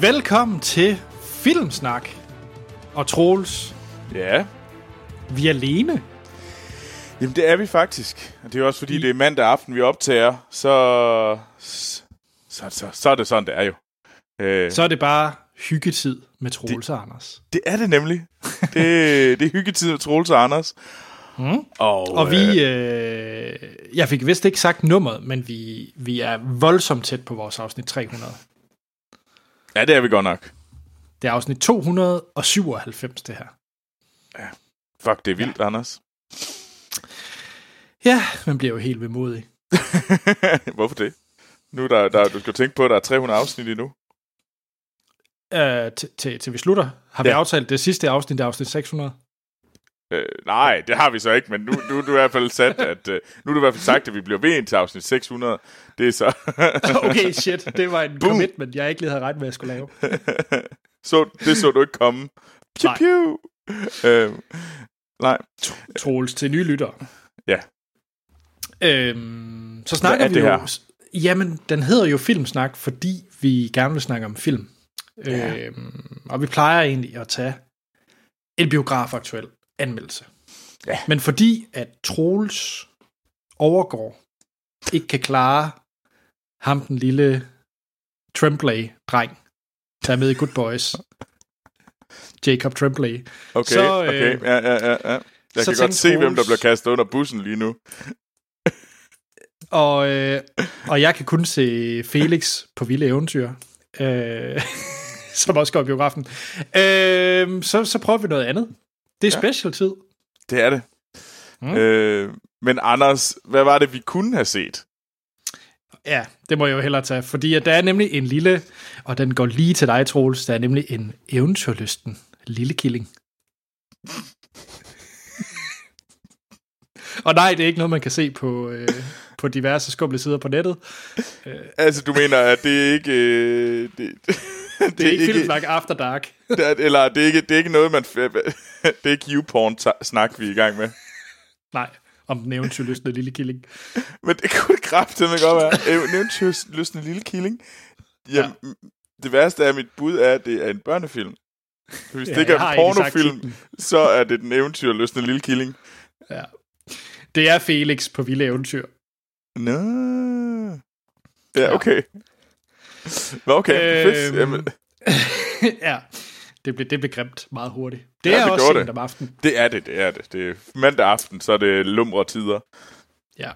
Velkommen til Filmsnak. Og Troels, Ja, vi er alene. jamen det er vi faktisk. Og det er jo også fordi, det er mandag aften, vi optager, så, så, så, så er det sådan, det er jo. Øh, Så er det bare hyggetid med Troels og Anders. det er det nemlig. Det, det er hyggetid med Troels og Anders. Mm. Og, Og vi, øh, jeg fik vist ikke sagt nummeret, men vi, vi er voldsomt tæt på vores afsnit 300. Ja, det er vi godt nok. Det er afsnit 297, det her. Fuck, det er vildt, ja. Anders. Ja, man bliver jo helt vemodig. Hvorfor det? Nu der, der, du skal tænke på, at der er 300 afsnit endnu. Øh, til, til, til vi slutter, har vi Ja. aftalt det sidste afsnit, det er afsnit 600. Øh, nej, det har vi så ikke, men nu, nu er du i hvert fald sat, at, øh, nu er du i hvert fald sagt, at vi bliver ved ind til afsnit 600. Det er så... Okay, shit, det var en Boom. commitment, jeg ikke lige havde ret med, at jeg skulle lave. så, det så du ikke komme. Pew, pew. Øh, nej. Troels til nye lyttere. Ja. Øhm, så snakker er vi det jo... her? Jamen, den hedder jo Filmsnak, fordi vi gerne vil snakke om film. Ja. Øhm, og vi plejer egentlig at tage en biografaktuel anmeldelse. Ja. Men fordi at Troels overgår ikke kan klare ham den lille Tremblay-dreng, der er med i Good Boys, Jacob Tremblay, Okay, Så, øh, okay. Ja, ja, ja, ja. Jeg kan godt se, hvem der Troels- bliver kastet under bussen lige nu. Og, øh, og jeg kan kun se Felix på Vilde Eventyr, øh, som også går i biografen. Øh, så, så prøver vi noget andet. Det er Ja. special-tid. Det er det. Mm. Øh, men Anders, hvad var det, vi kunne have set? Ja, det må jeg jo hellere tage, fordi der er nemlig en lille, og den går lige til dig, Troels, der er nemlig en eventyrlysten lille killing. og nej, det er ikke noget, man kan se på, øh, på diverse skumle sider på nettet. Altså, du mener, at det ikke... Øh, det, det, Det er ikke Filmsnak After Dark. det er, eller det er, ikke, det er ikke noget, man... Det er ikke YouPorn-snak, vi er i gang med. Nej, om den eventyrlystende lille killing. Men det kunne det kraftedeme godt være. Øh, Eventyrløsende lille killing. Jamen, ja. det værste af at mit bud er, at det er en børnefilm. Hvis Ja, det ikke er en pornofilm, så er det den eventyrløsende lille killing. Ja. Det er Felix på Vilde Eventyr. Nå. Ja, okay. Nå, okay, Øhm, fedt. Jamen, ja, det blev, det blev grimt meget hurtigt. Det Ja, er det også sent det. om aftenen. det er det, det er det. Det er mandag aften, så er det lumre tider. Ja.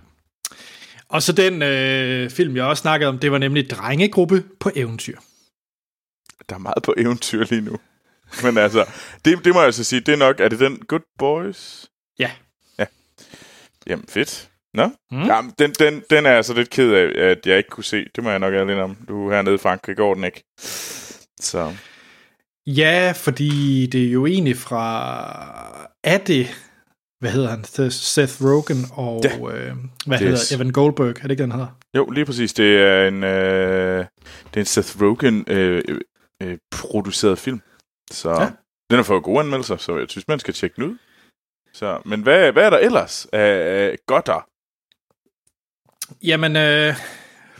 Og så den øh, film, jeg også snakkede om, det var nemlig Drengegruppe på eventyr. Der er meget på eventyr lige nu. Men altså, det, det må jeg så sige, det er nok, er det den Good Boys? Ja. Jamen, fedt. Nå? Mm. Jamen, den, den, den er jeg så lidt ked af, at jeg ikke kunne se. Det må jeg nok ærlig om. Du er hernede i Frankrig, går den ikke. Så, Ja, fordi det er jo egentlig fra... Er det... Hvad hedder han? Seth Rogen og... Ja. Øh, hvad Yes. hedder Evan Goldberg? Er det ikke, den hedder? jo, lige præcis. Det er en, øh, det er en Seth Rogen øh, øh, produceret film. Så ja. den har fået gode anmeldelser, så jeg synes, man skal tjekke den ud. Så, men hvad, hvad er der ellers af, af godter? Jamen, øh,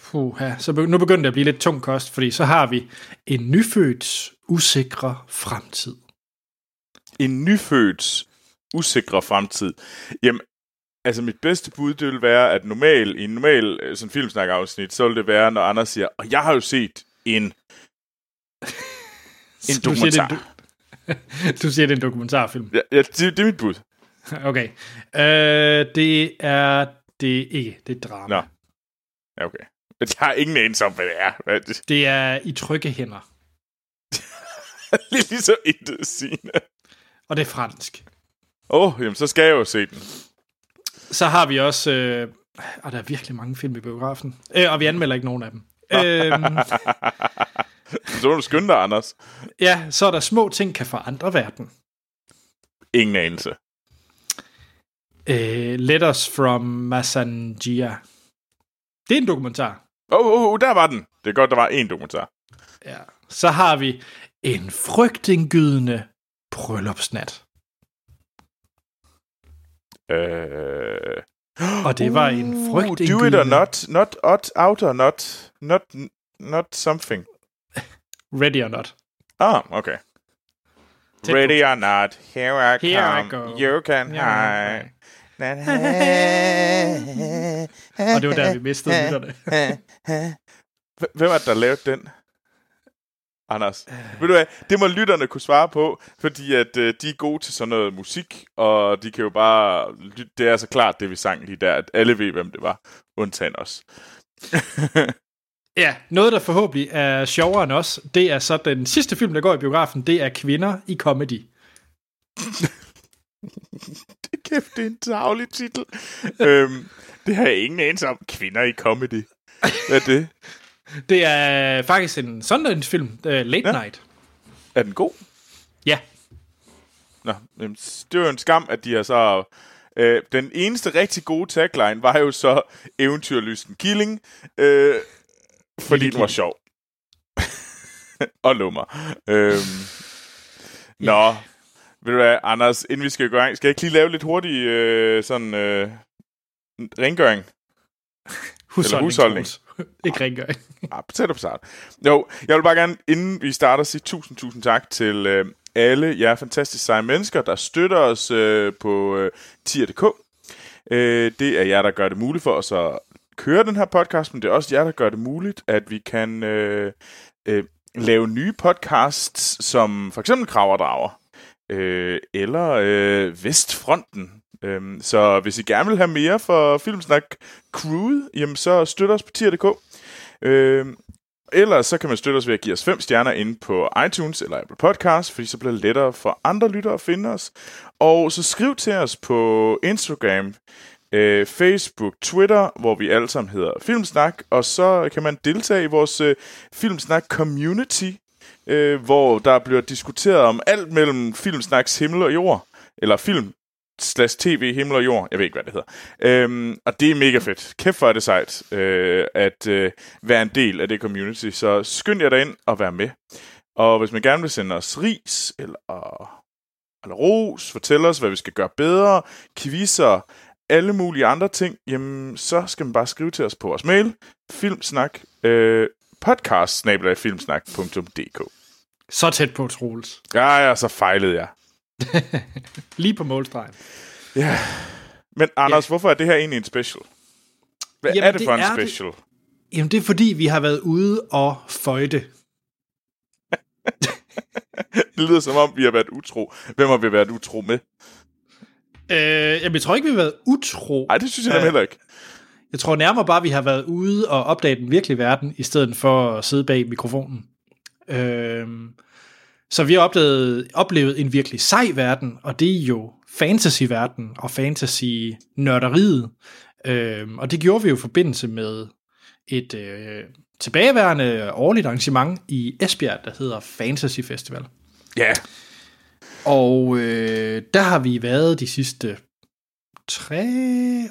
puha, så be- nu begynder det at blive lidt tung kost, fordi så har vi en nyfødt, usikre fremtid. en nyfødt, usikre fremtid. Jamen, altså mit bedste bud, det vil være, at normal, i en normal øh, sådan filmsnak-afsnit, så vil det være, når Anders siger, og jeg har jo set en, en Så du siger, det er en dokumentar. du siger, det er en dokumentarfilm. Ja, ja det, det er mit bud. Okay. Øh, det er det ikke. Det er et drama. Nå. Ja, okay. Jeg har ingen anelse om, hvad det er. Er det? Er i trygge hænder. Lidt ligesom intet sigende. Og det er fransk. Åh, oh, jamen så skal jeg jo se den. Så har vi også... Øh, og der er virkelig mange film i biografen. Øh, og vi anmelder ikke nogen af dem. øhm, Så må du skynde dig, Anders. ja, så er der små ting, kan forandre verden. Ingen anelse. Øh, Letters from Massangia. Det er en dokumentar. Åh, oh, oh, der var den. Det er godt, der var en dokumentar. Ja. Så har vi en frygtindgydende bryllupsnat. Øh... Og det var en Uh, frygtindgydende... Do it or not. Not odd, out or not. Not, not something. Ready or Not. Ah, okay. Ready or not, here I Here I come, go. you can Yeah. hide. Og det var der, vi mistede lytterne. Hvem er det, der lavede den? Anders. Ved du hvad, det må lytterne kunne svare på, fordi at øh, de er gode til sådan noget musik, og de kan jo bare... lytte- Det er så klart, det vi sang lige der, at alle ved, hvem det var, undtagen os. Ja, noget, der forhåbentlig er sjovere end os, det er så den sidste film, der går i biografen, det er Kvinder i Comedy. Kæft, det er en tavlig titel. øhm, det har jeg ingen anelse om. Kvinder i comedy. Hvad er det? Det er faktisk en Sundance-film, uh, Late Ja. ja. Night. Er den god? Ja, Nå, det var jo en skam, at de har så... Øh, den eneste rigtig gode tagline var jo så Eventyrlysten Killing, øh, fordi den var sjov. og lummer. Øhm, nå, ved du hvad, Anders, inden vi skal gå gang, skal jeg ikke lige lave lidt hurtig øh, sådan øh, rengøring? husholdning. husholdning. Ikke rengøring. Ah, tæt på start. Jo, jeg vil bare gerne, inden vi starter, sige tusind, tusind tak til øh, alle jer fantastisk seje mennesker, der støtter os øh, på øh, tier.dk. Øh, det er jer, der gør det muligt for os at køre den her podcast, men det er også jer, der gør det muligt, at vi kan øh, øh, lave nye podcasts, som for eksempel Kraverdrager, øh, eller øh, Vestfronten. Øhm, så hvis I gerne vil have mere for Filmsnak Crewet, jamen så støt os på tier.dk. Øhm, ellers så kan man støtte os ved at give os fem stjerner inde på iTunes eller Apple Podcasts, fordi så bliver det lettere for andre lyttere at finde os. Og så skriv til os på Instagram, øh, Facebook, Twitter, hvor vi alle sammen hedder Filmsnak, og så kan man deltage i vores øh, Filmsnak Community, øh, hvor der bliver diskuteret om alt mellem Filmsnaks himmel og jord, eller film slash tv, himmel og jord, jeg ved ikke, hvad det hedder. Øhm, og det er mega fedt. Kæft for er det sejt, øh, at øh, være en del af det community. Så skynd jer ind og vær med. Og hvis man gerne vil sende os ris, eller, eller ros, fortælle os, hvad vi skal gøre bedre, quizzer, alle mulige andre ting, jamen, så skal man bare skrive til os på vores mail, filmsnak, øh, podcast. Så tæt på, Troels. Ja, ja, så fejlede jeg. Lige på målstregen. Ja. Men Anders, ja. hvorfor er det her egentlig en special? Hvad Jamen, er det det for en er det. special? Jamen, det er fordi, vi har været ude og føjte. Det lyder som om, vi har været utro. Hvem har vi været utro med? Øh, jamen, jeg tror ikke, vi har været utro. Nej, det synes jeg uh, heller ikke. Jeg tror nærmere bare, vi har været ude og opdage den virkelige verden, i stedet for at sidde bag mikrofonen. Øhm, så vi har oplevet, oplevet en virkelig sej verden, og det er jo fantasy-verden og fantasy-nørderiet. Øhm, og det gjorde vi jo i forbindelse med et øh, tilbageværende årligt arrangement i Esbjerg, der hedder Fantasy Festival. Ja, Og øh, der har vi været de sidste tre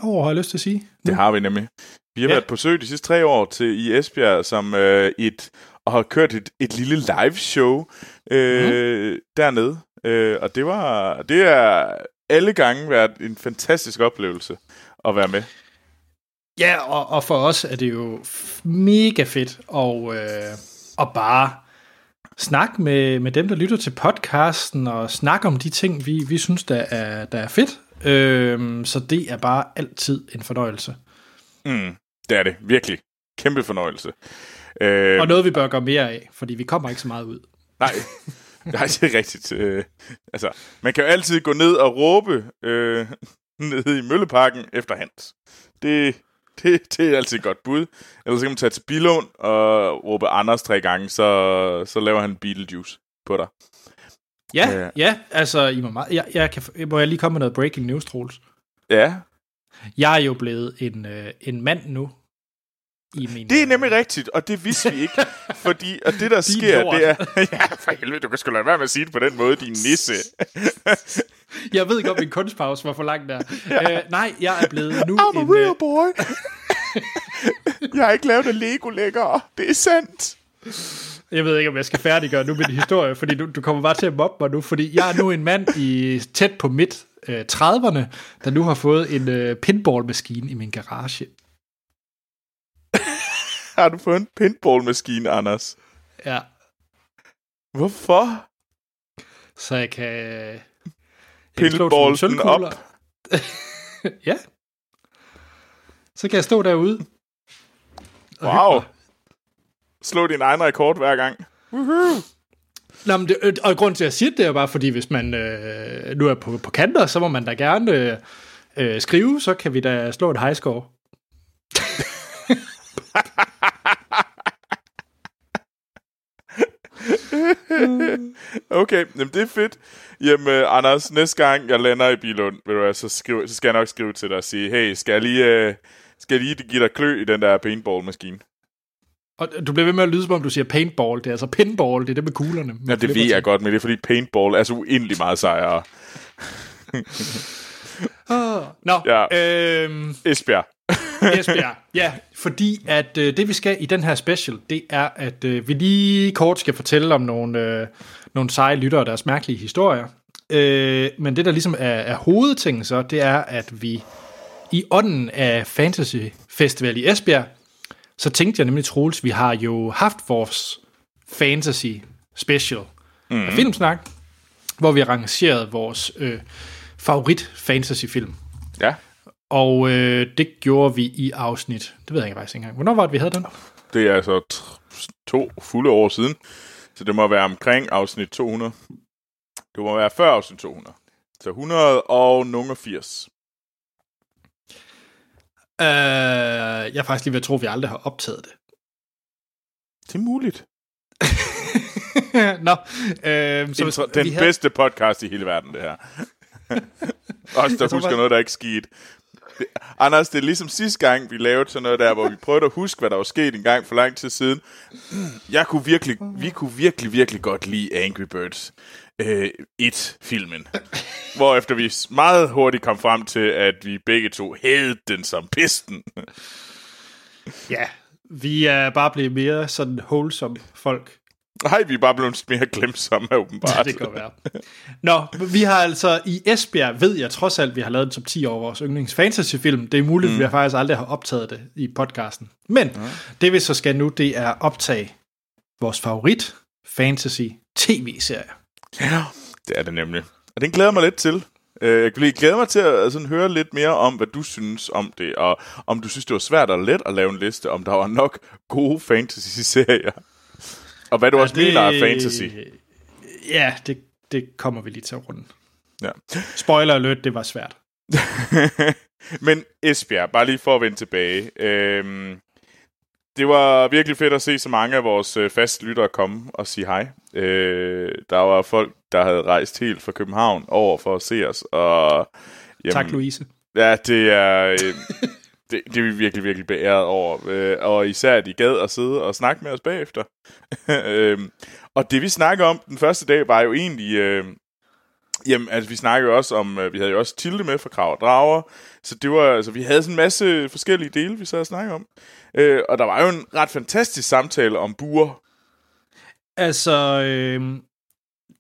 år, har jeg lyst til at sige. det har vi nemlig. Vi har Ja. været på søg de sidste tre år til i Esbjerg, som øh, et, og har kørt et, et lille live show øh, mm. dernede. Øh, og det var, det er alle gange været en fantastisk oplevelse at være med. Ja, og, og for os er det jo mega fedt at, øh, at bare snakke med, med dem, der lytter til podcasten, og snakke om de ting, vi, vi synes, der er, der er fedt. Øh, så det er bare altid en fornøjelse. Mm, det er det, virkelig. Kæmpe fornøjelse. Øh, Og noget, vi bør gøre mere af, fordi vi kommer ikke så meget ud. Nej, nej, det er rigtigt. Øh, altså, man kan jo altid gå ned og råbe øh, nede i Mølleparken efter Hans. Det, det, det er altid et godt bud. Ellers så kan man tage til Bilån og råbe Anders tre gange, så, så laver han Beetlejuice på dig. Ja, Ja. ja, altså, I må, meget, jeg, jeg kan, må jeg lige komme med noget breaking news, Troels? Ja, Jeg er jo blevet en, øh, en mand nu. I min, det er nemlig rigtigt, og det vidste vi ikke. fordi, og det der sker, lort. det er... ja, for helvede, du kan sgu lade være med at sige det på den måde, din nisse. Jeg ved godt, min kunstpause var for lang der. ja. øh, nej, jeg er blevet nu I'm a en... real øh, boy. jeg har ikke lavet af Lego længere. Det er sandt. Jeg ved ikke, om jeg skal færdiggøre nu min historie, fordi du, du kommer bare til at mobbe mig nu, fordi jeg er nu en mand i tæt på midt øh, 30'erne, der nu har fået en øh, pinballmaskine i min garage. Har du fået en pinballmaskine, Anders? Ja. Hvorfor? Så jeg kan... nogle sølvkugler. ja. Så kan jeg stå derude. hygge Wow. Slå din egen rekord hver gang. Nå, men det, øh, og grund til, at jeg siger det, er bare, fordi hvis man øh, nu er på, på kanter, så må man da gerne øh, øh, skrive, så kan vi da slå et high score. Okay, jamen det er fedt. Jamen, uh, Anders, næste gang jeg lander i Bilund, ved du så, skriv, så skal jeg nok skrive til dig og sige, hey, skal jeg lige, skal jeg lige give dig klø i den der paintball-maskine? Og du bliver ved med at lyde, som om du siger paintball. Det er altså pinball, det er det med kuglerne. Ja, det ved jeg godt, men det er fordi paintball er så uendelig meget sejere. Oh, Nå, Ja. øhm, Esbjerg. Esbjerg. Ja, fordi at øh, det vi skal i den her special, det er, at øh, vi lige kort skal fortælle om nogle, øh, nogle seje lyttere og deres mærkelige historier. Øh, men det, der ligesom er, er hovedtingen så, det er, at vi i ånden af Fantasy Festival i Esbjerg, så tænkte jeg nemlig, Troels, vi har jo haft vores Fantasy Special mm. af Filmsnak, hvor vi har rangeret vores øh, favorit fantasyfilm. Ja, Og øh, det gjorde vi i afsnit. Det ved jeg ikke faktisk ikke engang. Hvornår var det, vi havde den? det er altså to fulde år siden. Så det må være omkring afsnit 200. Det må være før afsnit 200. Så 100 og nogle 80. Øh, jeg er faktisk lige ved at tro, at vi aldrig har optaget det. Det er muligt. Nå, øh, så Intro- den vi havde- bedste podcast i hele verden, det her. Også der tror husker bare- noget, der ikke skete. Det, Anders, det er ligesom sidste gang, vi lavede sådan noget der, hvor vi prøvede at huske, hvad der var sket en gang for lang tid siden. Jeg kunne virkelig, vi kunne virkelig, virkelig godt lide Angry Birds øh, 1-filmen. Hvorefter vi meget hurtigt kom frem til, at vi begge to hævede den som pisten. Ja, vi er bare blevet mere sådan wholesome folk. Nej, vi er bare blevet mere glemsomme, åbenbart. Ja, det kan være. Nå, vi har altså i Esbjerg, ved jeg trods alt, vi har lavet en top 10 over vores yndlings fantasyfilm. Det er muligt, mm. vi har faktisk aldrig har optaget det i podcasten. Men mm. det vi så skal nu, det er optage vores favorit fantasy tv-serie. Ja, det er det nemlig. Og den glæder mig lidt til. Øh, Jeg vil glæde mig til at sådan, høre lidt mere om, hvad du synes om det, og om du synes, det var svært og let at lave en liste, om der var nok gode fantasy-serier. Og hvad du også mener af fantasy. Ja, det, det kommer vi lige til at runde. Ja. Spoiler alert, det var svært. Men Esbjerg, bare lige for at vende tilbage. Øhm, det var virkelig fedt at se så mange af vores øh, faste lyttere komme og sige hej. Øh, der var folk, der havde rejst helt fra København over for at se os. Og, jamen, Tak, Louise. Ja, det er, øh, det, det er vi virkelig, virkelig beæret over. Øh, og især, at I gad at sidde og snakke med os bagefter. øh, og det, vi snakker om den første dag, var jo egentlig... Øh, Jamen, altså, vi snakkede jo også om, øh, vi havde jo også Tilde med fra Krav og Drager, så det var, altså, vi havde sådan en masse forskellige dele, vi sad og snakkede om. Øh, og der var jo en ret fantastisk samtale om buer. Altså, øh,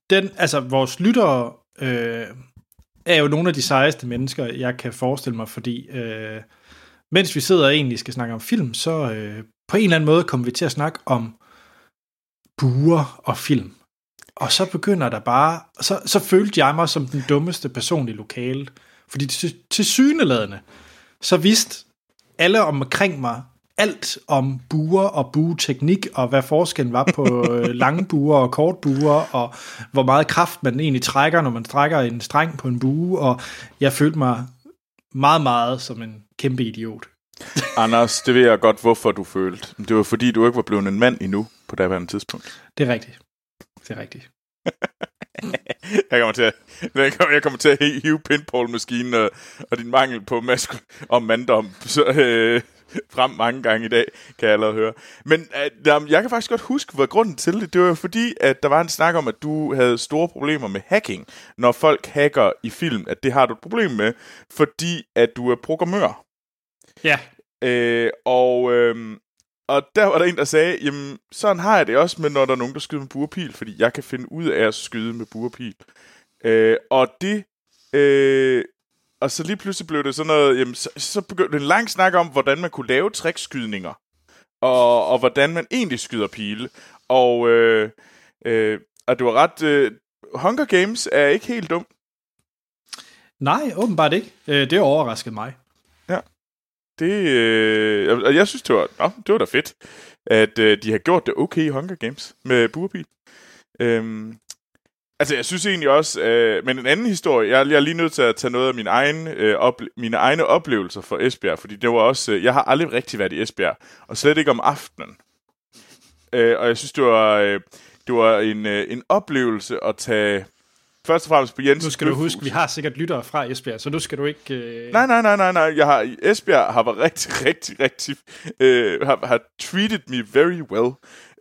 den, altså vores lyttere øh, er jo nogle af de sejeste mennesker, jeg kan forestille mig, fordi øh, mens vi sidder og egentlig skal snakke om film, så øh, på en eller anden måde kommer vi til at snakke om buer og film. Og så begynder der bare, så, så følte jeg mig som den dummeste person i lokalet. Fordi til, til syneladende, så vidste alle omkring mig alt om buer og bueteknik, og hvad forskellen var på øh, lange buer og kort buer, og hvor meget kraft man egentlig trækker, når man trækker en streng på en bue, og jeg følte mig meget, meget som en kæmpe idiot. Anders, det ved jeg godt, hvorfor du følte. Det var fordi, du ikke var blevet en mand endnu på daværende tidspunkt. Det er rigtigt. Det er rigtigt. Jeg kommer til at, jeg kommer, jeg kommer til at hive pinballmaskinen og, og din mangel på maskul og manddom så, øh, frem mange gange i dag, kan jeg allerede høre. Men øh, jeg kan faktisk godt huske, hvad grunden til det, det var jo fordi, at der var en snak om, at du havde store problemer med hacking, når folk hacker i film, at det har du et problem med, fordi at du er programmør. Ja, Øh, og, øh, og der var der en, der sagde, jamen, sådan har jeg det også med, når der er nogen, der skyder med burpil, fordi jeg kan finde ud af at skyde med burpil. Øh, og det... Øh, og så lige pludselig blev det sådan noget, jamen, så, så begyndte en lang snak om, hvordan man kunne lave trickskydninger, og, og hvordan man egentlig skyder pile. Og, øh, øh, og du var ret... Øh, Hunger Games er ikke helt dum. Nej, åbenbart ikke. Øh, det overraskede mig. Det, øh, og jeg synes, det var, nå, det var da fedt, at øh, de har gjort det okay i Hunger Games med Burpil. Øhm, altså, jeg synes egentlig også, øh, men en anden historie, jeg, jeg er lige nødt til at tage noget af mine egne, øh, ople- mine egne oplevelser for Esbjerg, fordi det var også, øh, jeg har aldrig rigtig været i Esbjerg, og slet ikke om aftenen. Øh, og jeg synes, det var, øh, det var en, øh, en oplevelse at tage først og fremmest på Jens Nu skal du huske, vi har sikkert lyttere fra Esbjerg, så nu skal du ikke... Øh... Nej, nej, nej, nej, nej. Jeg har, Esbjerg har været rigtig, rigtig, rigtig... Øh, har, har treated me very well.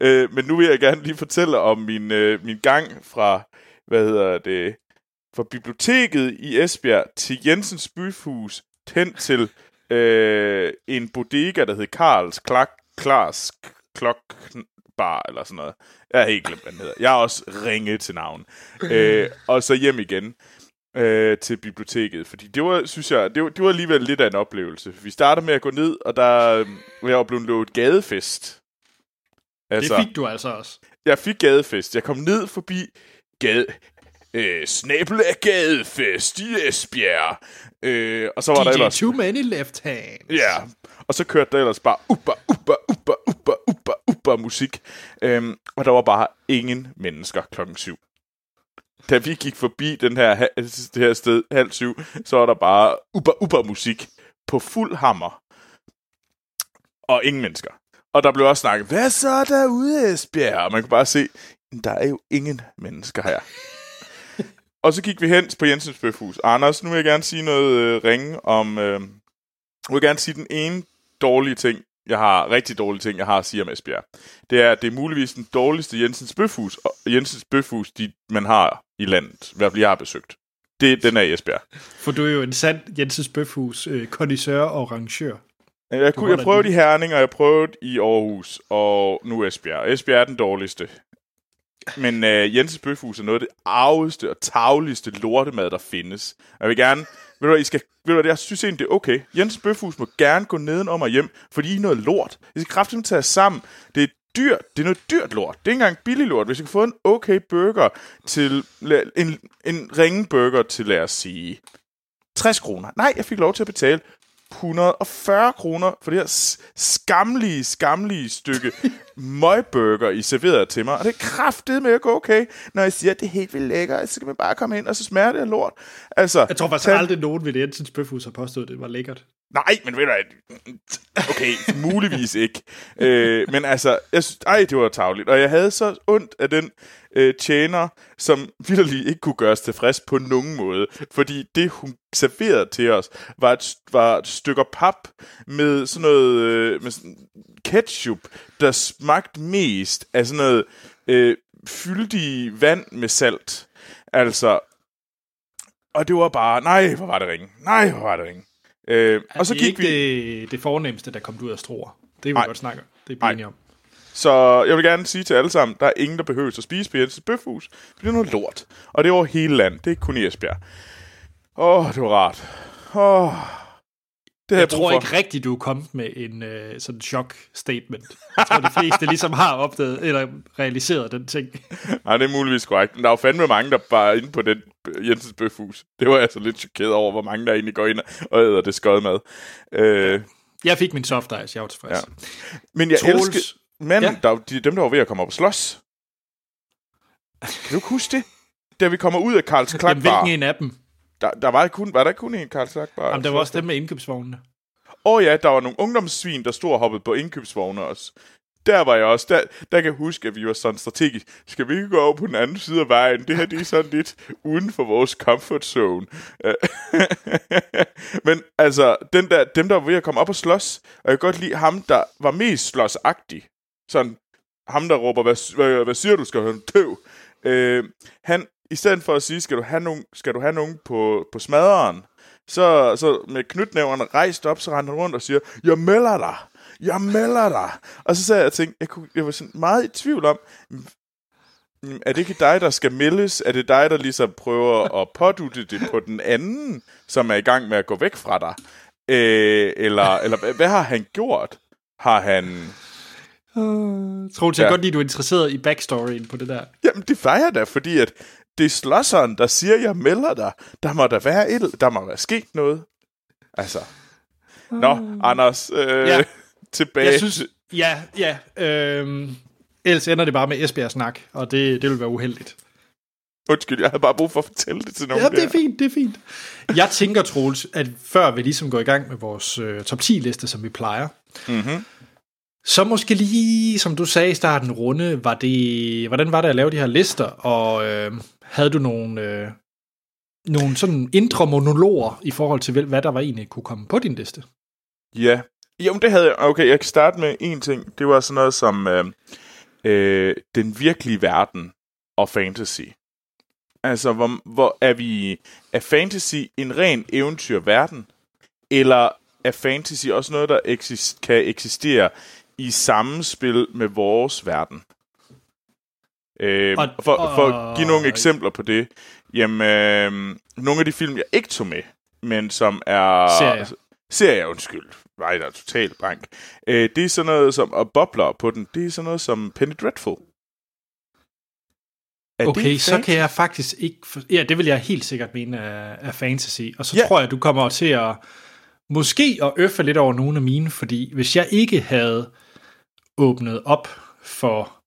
Øh, men nu vil jeg gerne lige fortælle om min, øh, min gang fra, hvad hedder det, fra biblioteket i Esbjerg til Jensens Byfus, hen til øh, en bodega, der hed Karls Klak, Klars Klok Bar, eller sådan noget. Jeg har helt glemt, hvad den hedder. Jeg har også ringet til navn. øh, og så hjem igen øh, til biblioteket, fordi det var, synes jeg, det var, det var alligevel lidt af en oplevelse. Vi startede med at gå ned, og der øh, jeg var blevet lovet gadefest. Altså, det fik du altså også. Jeg fik gadefest. Jeg kom ned forbi gade, øh, snabel af gadefest i Esbjerg. Øh, og så var DJ der ellers... Too Many Left Hands. Ja, og så kørte der ellers bare uber, uber, uber, uber, uber, uber musik. Øhm, og der var bare ingen mennesker klokken syv. Da vi gik forbi den her, det her sted halv syv, så var der bare uber, uber musik på fuld hammer. Og ingen mennesker. Og der blev også snakket, hvad så derude, Esbjerg? Og man kunne bare se, der er jo ingen mennesker her. og så gik vi hen på Jensens Bøfhus. Anders, nu vil jeg gerne sige noget øh, ringe om... Øh, jeg vil gerne sige den ene dårlige ting, jeg har, rigtig dårlige ting, jeg har at sige om Esbjerg. Det er, at det er muligvis den dårligste Jensens Bøfhus, og Jensens Bøfhus, de, man har i landet, i hvert fald jeg har besøgt. Det, den er i Esbjerg. For du er jo en sand Jensens Bøfhus øh, kondisør og rangør. Jeg, kunne, jeg prøvede i Herning, og jeg prøvede i Aarhus, og nu Esbjerg. Esbjerg er den dårligste. Men øh, Jensens Bøfhus er noget af det arveste og tavligste lortemad, der findes. Jeg vil gerne ved du hvad, I skal, ved du hvad, jeg synes egentlig, det er okay. Jens Bøfhus må gerne gå nedenom og hjem, fordi I er noget lort. I skal kraftigt tage sammen. Det er dyrt. Det er noget dyrt lort. Det er ikke engang billig lort. Hvis I kan få en okay burger til, en, en ringe burger til, lad os sige, 60 kroner. Nej, jeg fik lov til at betale 140 kroner for det her skamlige, skamlige stykke møgburger, I serverede til mig. Og det er kraftet med at gå okay, når jeg siger, at det er helt vildt lækkert. Så kan man bare komme ind, og så smager det af lort. Altså, jeg tror faktisk tag... aldrig nogen ved det Jensens Bøfhus har påstået, at det var lækkert. Nej, men ved du Okay, muligvis ikke. øh, men altså, jeg synes, ej, det var tageligt. Og jeg havde så ondt af den øh, tjener, som vidderlig ikke kunne gøres tilfreds på nogen måde. Fordi det, hun serverede til os, var et, var et stykke pap med sådan noget øh, med sådan ketchup, der smagte mest af sådan noget øh, fyldig vand med salt. Altså, og det var bare, nej, hvor var det ringe. Nej, hvor var det ringe. Øh, og så gik ikke vi... det, det fornemmeste, der kom ud af stroer. Det vil vi godt snakke Det er vi om. Så jeg vil gerne sige til alle sammen, der er ingen, der behøver at spise på Jens Bøfhus. Det er noget lort. Og det er over hele landet. Det er ikke kun i Esbjerg. Åh, oh, det var rart. Åh, oh, det jeg tror for. ikke rigtigt, du er kommet med en uh, sådan chok-statement. Jeg tror, de fleste ligesom har opdaget, eller realiseret den ting. Nej, det er muligvis korrekt. Men der er jo fandme mange, der bare inde på den Jensens Bøfhus. Det var jeg så lidt chokeret over, hvor mange der egentlig går ind og æder det skød mad. Uh, jeg fik min soft ice, jeg var tilfreds. Ja. Men jeg Troels, elsker... Men ja. der, de, dem, der var ved at komme op og slås. Kan du ikke huske det? Da vi kommer ud af Karls Klakbar. Jamen, hvilken en af dem? Der, der var, kun, var der kun en Karls Klakbar? Jamen, der var også dem med indkøbsvognene. Åh oh, ja, der var nogle ungdomssvin, der stod og hoppede på indkøbsvogne også. Der var jeg også. Der, der kan jeg huske, at vi var sådan strategisk. Skal vi ikke gå over på den anden side af vejen? Det her det er sådan lidt uden for vores comfort zone. Men altså, den der, dem der var ved at komme op og slås, og jeg kan godt lide ham, der var mest slåsagtig. Sådan, ham der råber, hvad, hvad, hvad siger du, skal han tøv? Øh, han, i stedet for at sige, skal du have nogen, skal du have nogen på, på smaderen, så, så med knytnæverne rejst op, så rendte han rundt og siger, jeg melder dig, jeg melder dig. Og så sagde jeg, jeg tænkte, jeg, kunne, jeg var sådan meget i tvivl om, er det ikke dig, der skal meldes? Er det dig, der ligesom prøver at pådute det på den anden, som er i gang med at gå væk fra dig? Øh, eller, eller hvad har han gjort? Har han Uh, Troels, jeg Ja. ja. godt lide, at du er interesseret i backstoryen på det der. Jamen, det var jeg da, fordi at det er slosseren, der siger, jeg melder dig. Der må der være et, der må være sket noget. Altså. Nå, Anders, øh, ja. Ja. tilbage. Jeg synes, ja, ja. Øhm, ellers ender det bare med Esbjerg-snak, og det, det vil være uheldigt. Undskyld, jeg havde bare brug for at fortælle det til nogen Ja, det er fint, det er fint. Jeg tænker, Troels, at før vi ligesom går i gang med vores øh, top 10-liste, som vi plejer, Mm-hmm. så måske lige, som du sagde i starten, runde, var det, hvordan var det at lave de her lister, og øh, havde du nogle, øh, nogle sådan indre monologer i forhold til, hvad der var egentlig kunne komme på din liste? Ja. Jo, det havde jeg. Okay, jeg kan starte med en ting. Det var sådan noget som øh, øh, den virkelige verden og fantasy. Altså, hvor, hvor er vi... Er fantasy en ren eventyrverden? Eller er fantasy også noget, der eksist, kan eksistere i samspil med vores verden? Øh, Og- for, for at give nogle eksempler på det. Jamen, øh, nogle af de film, jeg ikke tog med, men som er... Serier. Serier, undskyld. Nej, der er totalt blank. Øh, det er sådan noget som... Og bobler på den, det er sådan noget som Penny Dreadful. Er Okay, så kan jeg faktisk ikke... For... Ja, det vil jeg helt sikkert mene er, er fantasy. Og så ja. tror jeg, du kommer til at... Måske at øffe lidt over nogle af mine, fordi hvis jeg ikke havde åbnet op for,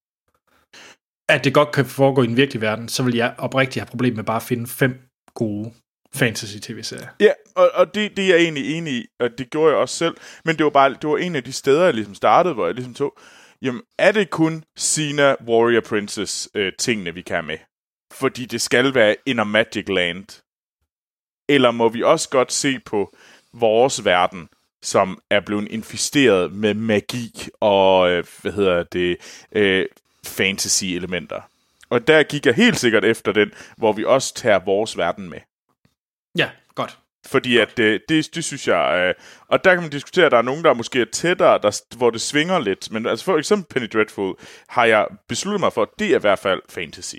at det godt kan foregå i den virkelige verden, så vil jeg oprigtigt have problemer med bare at finde fem gode fantasy-tv-serier. Ja, og, og det, det er jeg egentlig enig i, og det gjorde jeg også selv. Men det var bare det var en af de steder, jeg ligesom startede, hvor jeg ligesom tog, jamen er det kun Sina Warrior Princess øh, tingene, vi kan have med? Fordi det skal være in a magic land. Eller må vi også godt se på vores verden, som er blevet infesteret med magi og, øh, hvad hedder det, øh, fantasy-elementer. Og der gik jeg helt sikkert efter den, hvor vi også tager vores verden med. Ja, godt. Fordi at øh, det, det synes jeg... Øh, og der kan man diskutere, at der er nogen, der måske er tættere, der, hvor det svinger lidt. Men altså for eksempel Penny Dreadful har jeg besluttet mig for, at det er i hvert fald fantasy.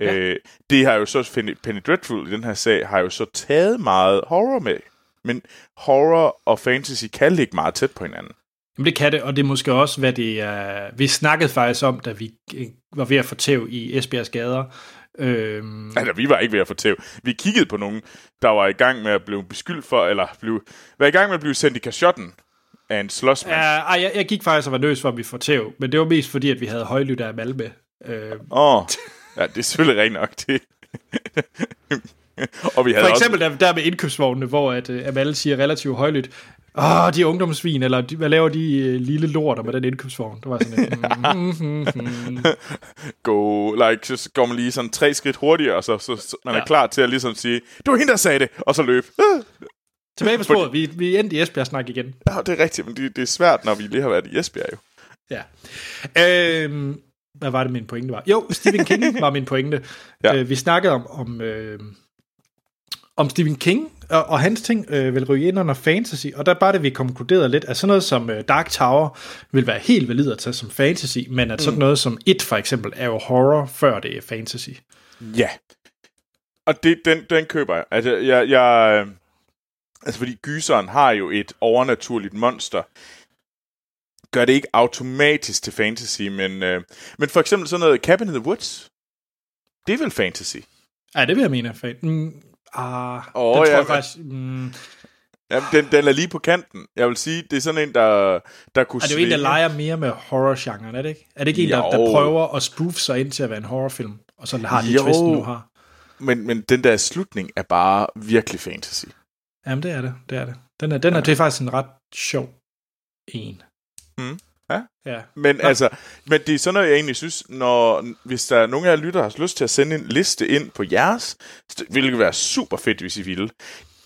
Ja. Øh, det har jo så... Penny Dreadful i den her sag har jo så taget meget horror med. Men horror og fantasy kan ligge meget tæt på hinanden. Jamen det kan det, og det er måske også, hvad det er... Vi snakkede faktisk om, da vi øh, var ved at få tæv i Esbjergs gader. Øhm, Altså, vi var ikke ved at få tæv. Vi kiggede på nogen, der var i gang med at blive beskyldt for, eller blive, var i gang med at blive sendt i kashotten af en slåsmand. Ja, ej, jeg, jeg gik faktisk og var nervøs for, at vi får tæv, men det var mest fordi, at vi havde højlytte af Malmø. Øh, Åh, oh, ja, det er selvfølgelig rent nok det. og vi havde for eksempel der, der med indkøbsvognene, hvor at, uh, Amal siger relativt højlydt, Åh, de er ungdomsvin, eller de, hvad laver de uh, lille lorter med den indkøbsvogn? Det var sådan lidt, mm, mm, mm, go, like, så går man lige sådan tre skridt hurtigere, og så, så, så man er Ja. klar til at ligesom sige, det var hende, der sagde det, og så løb. Ah, Tilbage på sporet, vi, vi endte i Esbjerg snak igen. Ja, det er rigtigt, men det, det er svært, når vi lige har været i Esbjerg jo. Ja. Øhm, hvad var det, min pointe var? Jo, Stephen King var min pointe. Ja. øh, vi snakkede om, om, øh, om Stephen King, og, og hans ting øh, vil ryge ind under fantasy, og der bare det, vi konkluderede lidt, at sådan noget som øh, Dark Tower vil være helt valid at tage som fantasy, men at sådan Mm. noget som It for eksempel er jo horror, før det er fantasy. Ja. Og det, den, den køber jeg. Altså, jeg, jeg øh, altså, fordi gyseren har jo et overnaturligt monster. Gør det ikke automatisk til fantasy, men, øh, men for eksempel sådan noget Cabin in the Woods. Det er vel fantasy? Ja, det vil jeg mene. mm, ah, Åh, den tror jeg faktisk... Mm, Jamen, den, den er lige på kanten. Jeg vil sige, det er sådan en, der, der kunne er det jo en, der leger mere med horror-genren, er det ikke? Er det ikke en, der, der prøver at spoof sig ind til at være en horrorfilm, og så har de Jo. twisten nu har? Men, men den der slutning er bare virkelig fantasy. Jamen, det er det. Det er det. Den er, den er, det er faktisk en ret sjov en. Mm. Ja. Ja. Men Nå. altså, men det er sådan noget, jeg egentlig synes, når, hvis der er nogen af jer lytter, har lyst til at sende en liste ind på jeres, ville være super fedt, hvis I ville.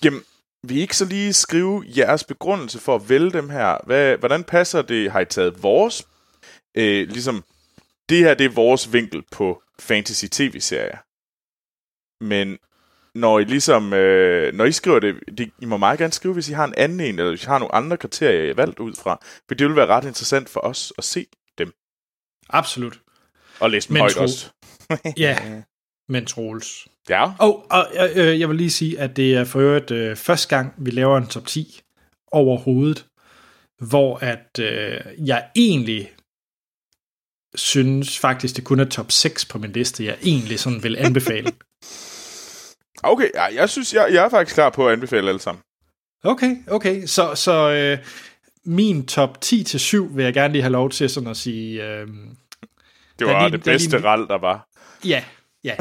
Jamen, vil I ikke så lige skrive jeres begrundelse for at vælge dem her? Hvad, hvordan passer det? Har I taget vores, øh, ligesom, det her det er vores vinkel på fantasy tv-serier. Men når I ligesom, øh, når I skriver det, det, I må meget gerne skrive, hvis I har en anden en, eller hvis I har nogle andre kriterier, I har valgt ud fra. For det vil være ret interessant for os at se dem. Absolut. Og læse dem Men højt tro- også. Ja, men Troels. Ja. Og, og øh, jeg vil lige sige, at det er for øvrigt øh, første gang, vi laver en top 10 overhovedet, hvor at øh, jeg egentlig synes faktisk, det kun er top 6 på min liste, jeg egentlig sådan vil anbefale. Okay, ja, jeg synes, jeg, jeg er faktisk klar på at anbefale alle sammen. Okay, okay. Så, så øh, min top 10 til 7 vil jeg gerne lige have lov til sådan at sige... Øh, Det var lige- det bedste lige- rald, der var. ja, ja.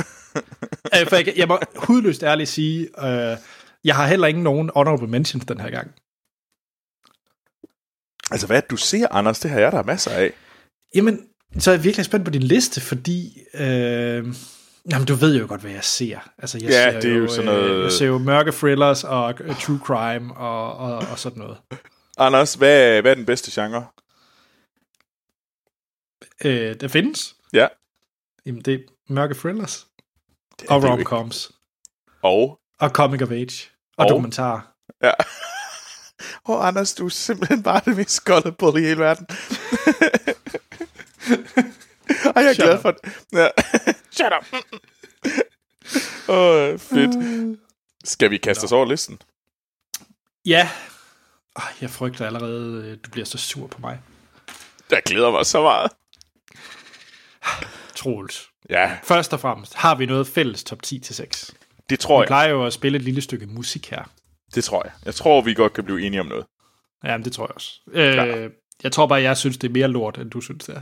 øh, for jeg, jeg må hudløst ærligt sige, øh, jeg har heller ikke nogen honorable mentions den her gang. Altså, hvad du ser, Anders? Det har jeg der masser af. Jamen, så er jeg virkelig spændt på din liste, fordi... Øh, jamen, du ved jo godt, hvad jeg ser. Altså, jeg Ja, ser det er jo sådan noget- Øh, jeg ser jo mørke thrillers og true crime og, og, og sådan noget. Anders, hvad, hvad er den bedste genre? Øh, der findes. Ja. Jamen, det er mørke thrillers. Det Og jo ikke. romcoms. Og? Og comic of age. Og, Og? dokumentar. Ja. Åh, oh, Anders, du er simpelthen bare det mest gullible i hele verden. Ej, jeg er Shut glad up. for det. Ja. Shut up. Åh, oh, fedt. Skal vi kaste os over listen? Ja. Ej, jeg frygter allerede, øh, du bliver så sur på mig. Jeg glæder mig så meget. Troels. Ja, Først og fremmest, har vi noget fælles top 10 til 6? det tror Vi jeg. plejer jo at spille et lille stykke musik her. Det tror jeg. Jeg tror, vi godt kan blive enige om noget. Jamen, det tror jeg også. Øh, jeg tror bare, jeg synes, det er mere lort, end du synes, det er.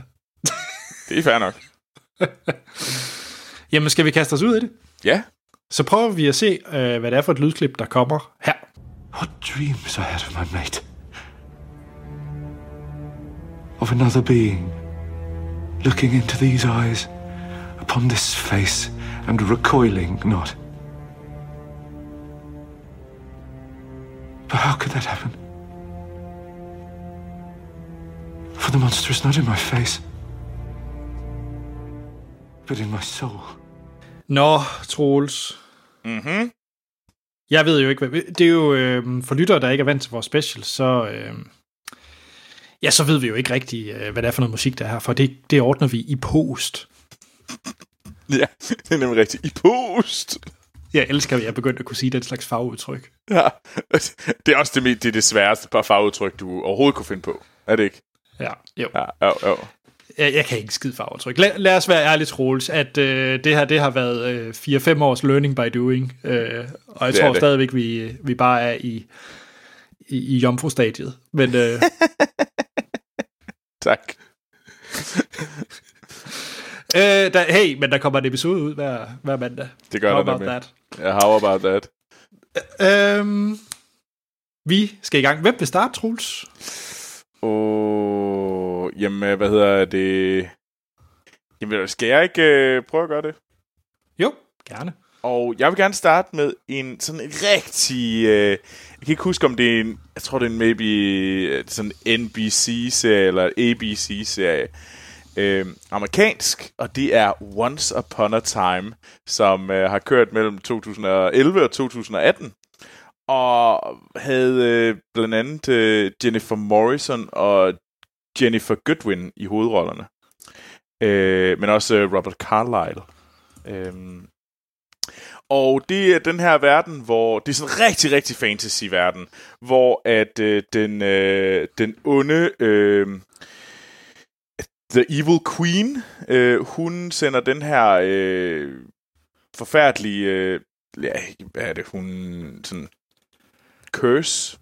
Det er fair nok. Jamen, skal vi kaste os ud i det? Ja. Så prøver vi at se, øh, hvad det er for et lydklip, der kommer her. What dreams I had of my mate? Of another being, looking into these eyes, upon this face, and recoiling not. But how could that happen? For the monster is not in my face, but in my soul. Nå, Troels. Mhm. Jeg ved jo ikke, hvad... Det er jo... Øh, for lyttere, der ikke er vant til vores special, så... Øh, ja, så ved vi jo ikke rigtigt, øh, hvad det er for noget musik, der er her, for det, det ordner vi i post. Ja, det er nemlig rigtigt. I post. Jeg elsker, at jeg er begyndt at kunne sige den slags fagudtryk. Ja. Det er også det, det, er det sværeste par fagudtryk, du overhovedet kunne finde på. Er det ikke? Ja, jo. Ja, jo, jo. Jeg, jeg kan ikke skide fagudtryk. Lad, lad os være ærligt, Troels, at øh, det her det har været øh, 4-5 års learning by doing, øh, og jeg Det tror det. stadigvæk, vi, vi bare er i, i, i jomfru-stadiet. Men øh, Tak. øh, der, hey, men der kommer en episode ud hver, hver mandag. Det gør How der about nemlig. that? Ja, how about that? Øhm, vi skal i gang. Hvem vil starte, Troels? Åh, jamen, hvad hedder det? Jamen, skal jeg ikke øh, prøve at gøre det? Jo, gerne. Og jeg vil gerne starte med en sådan en rigtig... Øh, jeg kan ikke huske, om det er en... Jeg tror, det er en maybe øh, sådan NBC-serie eller ABC-serie. Øh, amerikansk, og det er Once Upon a Time, som øh, har kørt mellem 2011 og 2018. Og havde øh, blandt andet øh, Jennifer Morrison og Jennifer Goodwin i hovedrollerne. Øh, men også øh, Robert Carlyle. Øh, og det er den her verden, hvor det er sådan en rigtig, rigtig fantasy-verden, hvor at øh, den, øh, den onde øh, The Evil Queen, øh, hun sender den her øh, forfærdelige, øh, ja, hvad er det, hun sådan curse,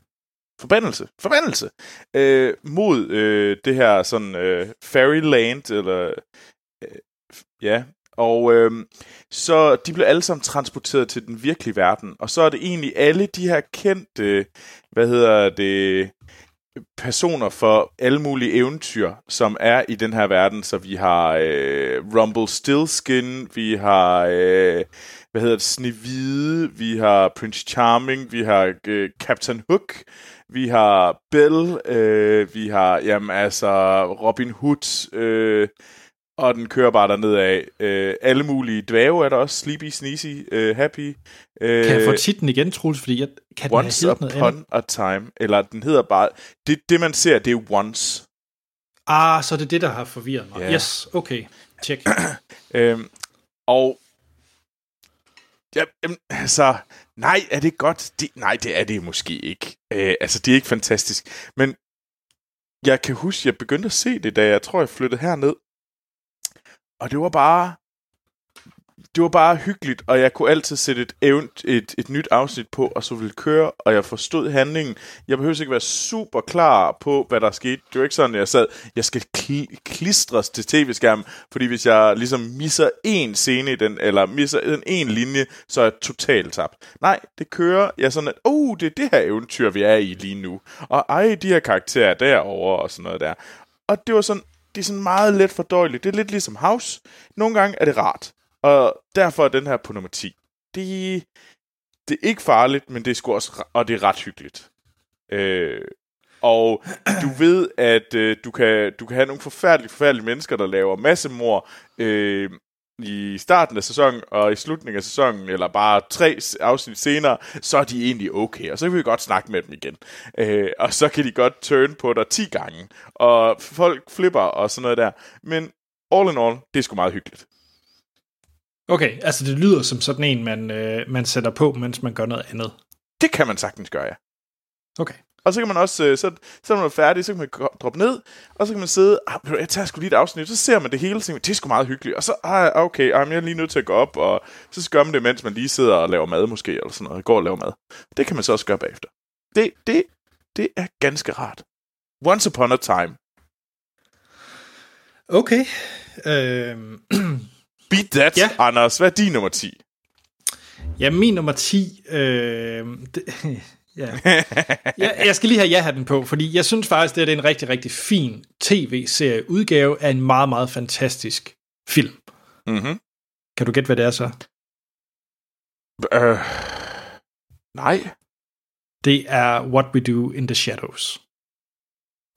forbandelse, forbandelse, øh, mod øh, det her sådan øh, fairyland, eller øh, ja, og øh, så de blev alle sammen transporteret til den virkelige verden, og så er det egentlig alle de her kendte, hvad hedder det, personer for alle mulige eventyr, som er i den her verden. Så vi har øh, Rumble Stillskin, vi har, øh, hvad hedder det, Snevide, vi har Prince Charming, vi har øh, Captain Hook, vi har Belle, øh, vi har, jamen altså, Robin Hood, øh, og den kører bare derned af. Øh, alle mulige dvæve er der også. Sleepy, Sneezy, øh, Happy. Øh, Kan jeg få titlen igen, Troels? Fordi jeg kan den Once have noget andet? Upon a Time. Eller den hedder bare... Det, det man ser, det er Once. Ah, så er det det, der har forvirret mig. Ja. Yes, okay. Check. Øhm, og... Ja, altså... Nej, er det godt? Det, nej, det er det måske ikke. Øh, altså, det er ikke fantastisk. Men jeg kan huske, jeg begyndte at se det, da jeg tror, jeg flyttede herned. og det var bare det var bare hyggeligt, og jeg kunne altid sætte et, event, et, et nyt afsnit på, og så ville køre, og jeg forstod handlingen. Jeg behøvede ikke være super klar på, hvad der skete. Det var ikke sådan, at jeg sad, jeg skal kl- klistres til tv-skærmen, fordi hvis jeg ligesom misser en scene i den, eller misser en, en linje, så er jeg totalt tabt. Nej, det kører, jeg er sådan, at, oh, det er det her eventyr, vi er i lige nu. Og ej, de her karakterer derovre, og sådan noget der. Og det var sådan, det er sådan meget let fordøjeligt. Det er lidt ligesom House. Nogle gange er det rart. Og derfor er den her på nummer 10. Det, det er ikke farligt, men det er sgu også, og det er ret hyggeligt. Øh, og du ved, at øh, du, kan, du kan have nogle forfærdelige, forfærdelige mennesker, der laver masse mor øh, i starten af sæsonen og i slutningen af sæsonen, eller bare tre afsnit senere, så er de egentlig okay, og så kan vi godt snakke med dem igen. Øh, og så kan de godt turn på dig 10 gange, og folk flipper og sådan noget der. Men all in all, det er sgu meget hyggeligt. Okay, altså det lyder som sådan en, man, øh, man sætter på, mens man gør noget andet. Det kan man sagtens gøre, ja. Okay. Og så kan man også, øh, så, så når man er færdig, så kan man droppe ned, og så kan man sidde, ah, jeg tager sgu lige et afsnit, så ser man det hele, og tænker, det er sgu meget hyggeligt, og så, ah, okay, ah, jeg er lige nødt til at gå op, og så gør man det, mens man lige sidder og laver mad måske, eller sådan noget, går og laver mad. Det kan man så også gøre bagefter. Det, det, det er ganske rart. Once upon a time. Okay. Øh, Beat that, Ja. Anders. Hvad er din nummer 10? ja, min nummer 10... Øh, det, ja. jeg, jeg skal lige have ja-hatten på, fordi jeg synes faktisk, det er en rigtig, rigtig fin tv-serie udgave af en meget, meget fantastisk film. Mm-hmm. Kan du gætte, hvad det er så? Øh, nej. Det er What We Do in the Shadows.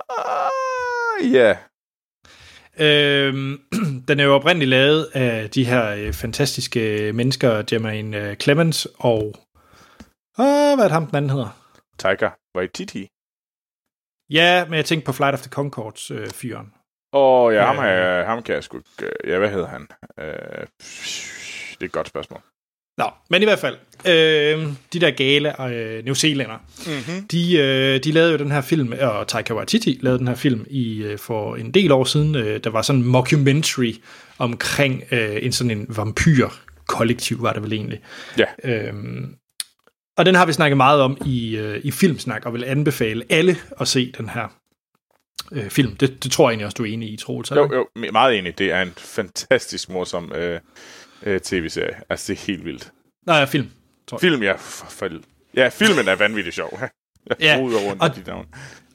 Ah, ja. Øhm, den er jo oprindeligt lavet af de her øh, fantastiske mennesker, Jermaine øh, Clemens og... Åh, hvad er ham, den anden hedder? Taika Waititi. Ja, men jeg tænkte på Flight of the Concords øh, fyren. Åh, oh, ja, ham, Øh. ham kan jeg sgu øh, Ja, hvad hedder han? Øh, det er et godt spørgsmål. Nå, men i hvert fald, øh, de der gale øh, New Zealander, Mm-hmm. de, øh, de lavede jo den her film, og Taika Waititi lavede den her film i øh, for en del år siden. Øh, der var sådan en mockumentary omkring øh, en sådan en vampyr-kollektiv, var det vel egentlig. Ja. Øhm, og den har vi snakket meget om i, øh, i Filmsnak, og vil anbefale alle at se den her øh, film. Det, det tror jeg egentlig også, du er enig i, Troels. Jo, jo, meget enig. Det er en fantastisk morsom øh, øh, tv-serie. Altså, det er helt vildt. Nej, film. Tror jeg. Film, ja, for, for, ja, filmen er vanvittigt sjov. Jeg Ja, rundt og- dit navn.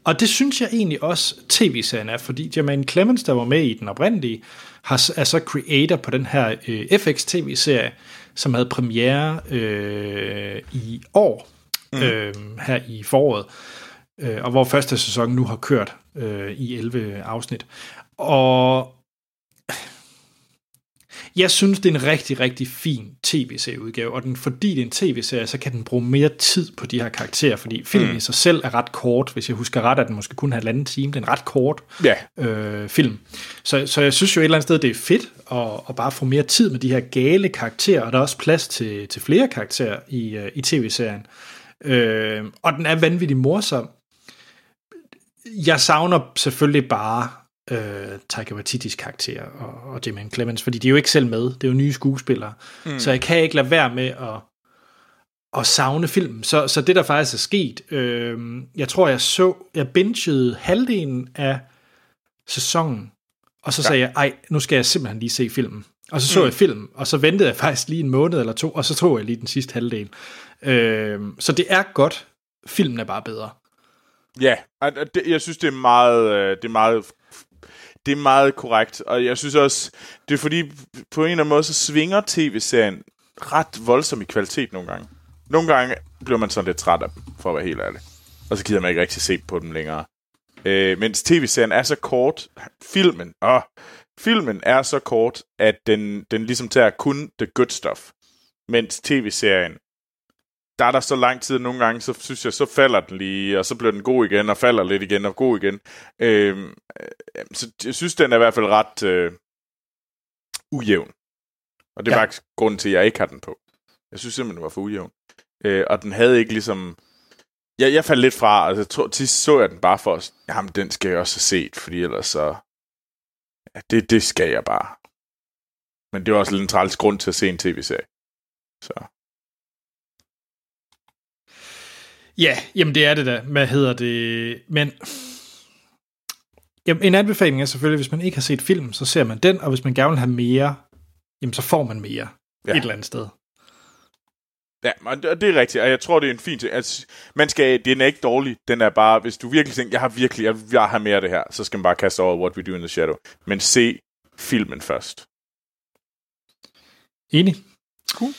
Og det synes jeg egentlig også, tv-serien er, fordi Jermaine Clemens, der var med i den oprindelige, har, er så creator på den her øh, FX-tv-serie, som havde premiere øh, i år, mm. øh, her i foråret, øh, og hvor første sæson nu har kørt øh, i 11 afsnit. Og jeg synes, det er en rigtig, rigtig fin tv-serieudgave, og den, fordi det er en tv-serie, så kan den bruge mere tid på de her karakterer, fordi filmen mm. i sig selv er ret kort. Hvis jeg husker ret, at den måske kun har halvanden time. Det er en ret kort Ja, øh, film. Så, så jeg synes jo et eller andet sted, det er fedt at, at bare få mere tid med de her gale karakterer, og der er også plads til, til flere karakterer i, øh, i tv-serien. Øh, og den er vanvittigt morsom. Jeg savner selvfølgelig bare øh, Taika Waititis karakter og, og Jermaine Clemens, fordi de er jo ikke selv med. Det er jo nye skuespillere. Mm. Så jeg kan ikke lade være med at, at savne filmen. Så, så det, der faktisk er sket, øh, jeg tror, jeg så, jeg bingede halvdelen af sæsonen, og så sagde jeg, ej, nu skal jeg simpelthen lige se filmen. Og så så mm. jeg filmen, og så ventede jeg faktisk lige en måned eller to, og så tog jeg lige den sidste halvdel. Øh, så det er godt. Filmen er bare bedre. ja. Det, jeg synes, det er meget... øh, Det er meget det er meget korrekt, og jeg synes også, det er fordi, på en eller anden måde, så svinger tv-serien ret voldsomt i kvalitet nogle gange. Nogle gange bliver man sådan lidt træt af dem, for at være helt ærlig. Og så gider man ikke rigtig se på dem længere. Øh, mens tv-serien er så kort, filmen, åh, filmen er så kort, at den, den ligesom tager kun the good stuff. Mens tv-serien, der er der så lang tid nogle gange, så synes jeg, så falder den lige, og så bliver den god igen, og falder lidt igen, og god igen. Øh, øh, så jeg synes, den er i hvert fald ret øh, ujævn. Og det er Ja. faktisk grunden til, at jeg ikke har den på. Jeg synes simpelthen, den var for ujævn. Øh, og den havde ikke ligesom... Jeg, jeg faldt lidt fra, altså tror, til sidst så jeg den bare for os. Jamen, den skal jeg også have set, fordi ellers så... Ja, det, det skal jeg bare. Men det er også lidt en træls grund til at se en tv-serie. Så. Ja, jamen det er det da. Hvad hedder det? Men jamen, en anbefaling er selvfølgelig, hvis man ikke har set film, så ser man den, og hvis man gerne vil have mere, jamen så får man mere ja. et eller andet sted. Ja, og det det er rigtigt, og jeg tror, det er en fin ting. Altså, man skal, den er ikke dårlig, den er bare, hvis du virkelig tænker, jeg har virkelig, jeg, jeg har mere af det her, så skal man bare kaste over What We Do in the Shadow. Men se filmen først. Enig? Cool.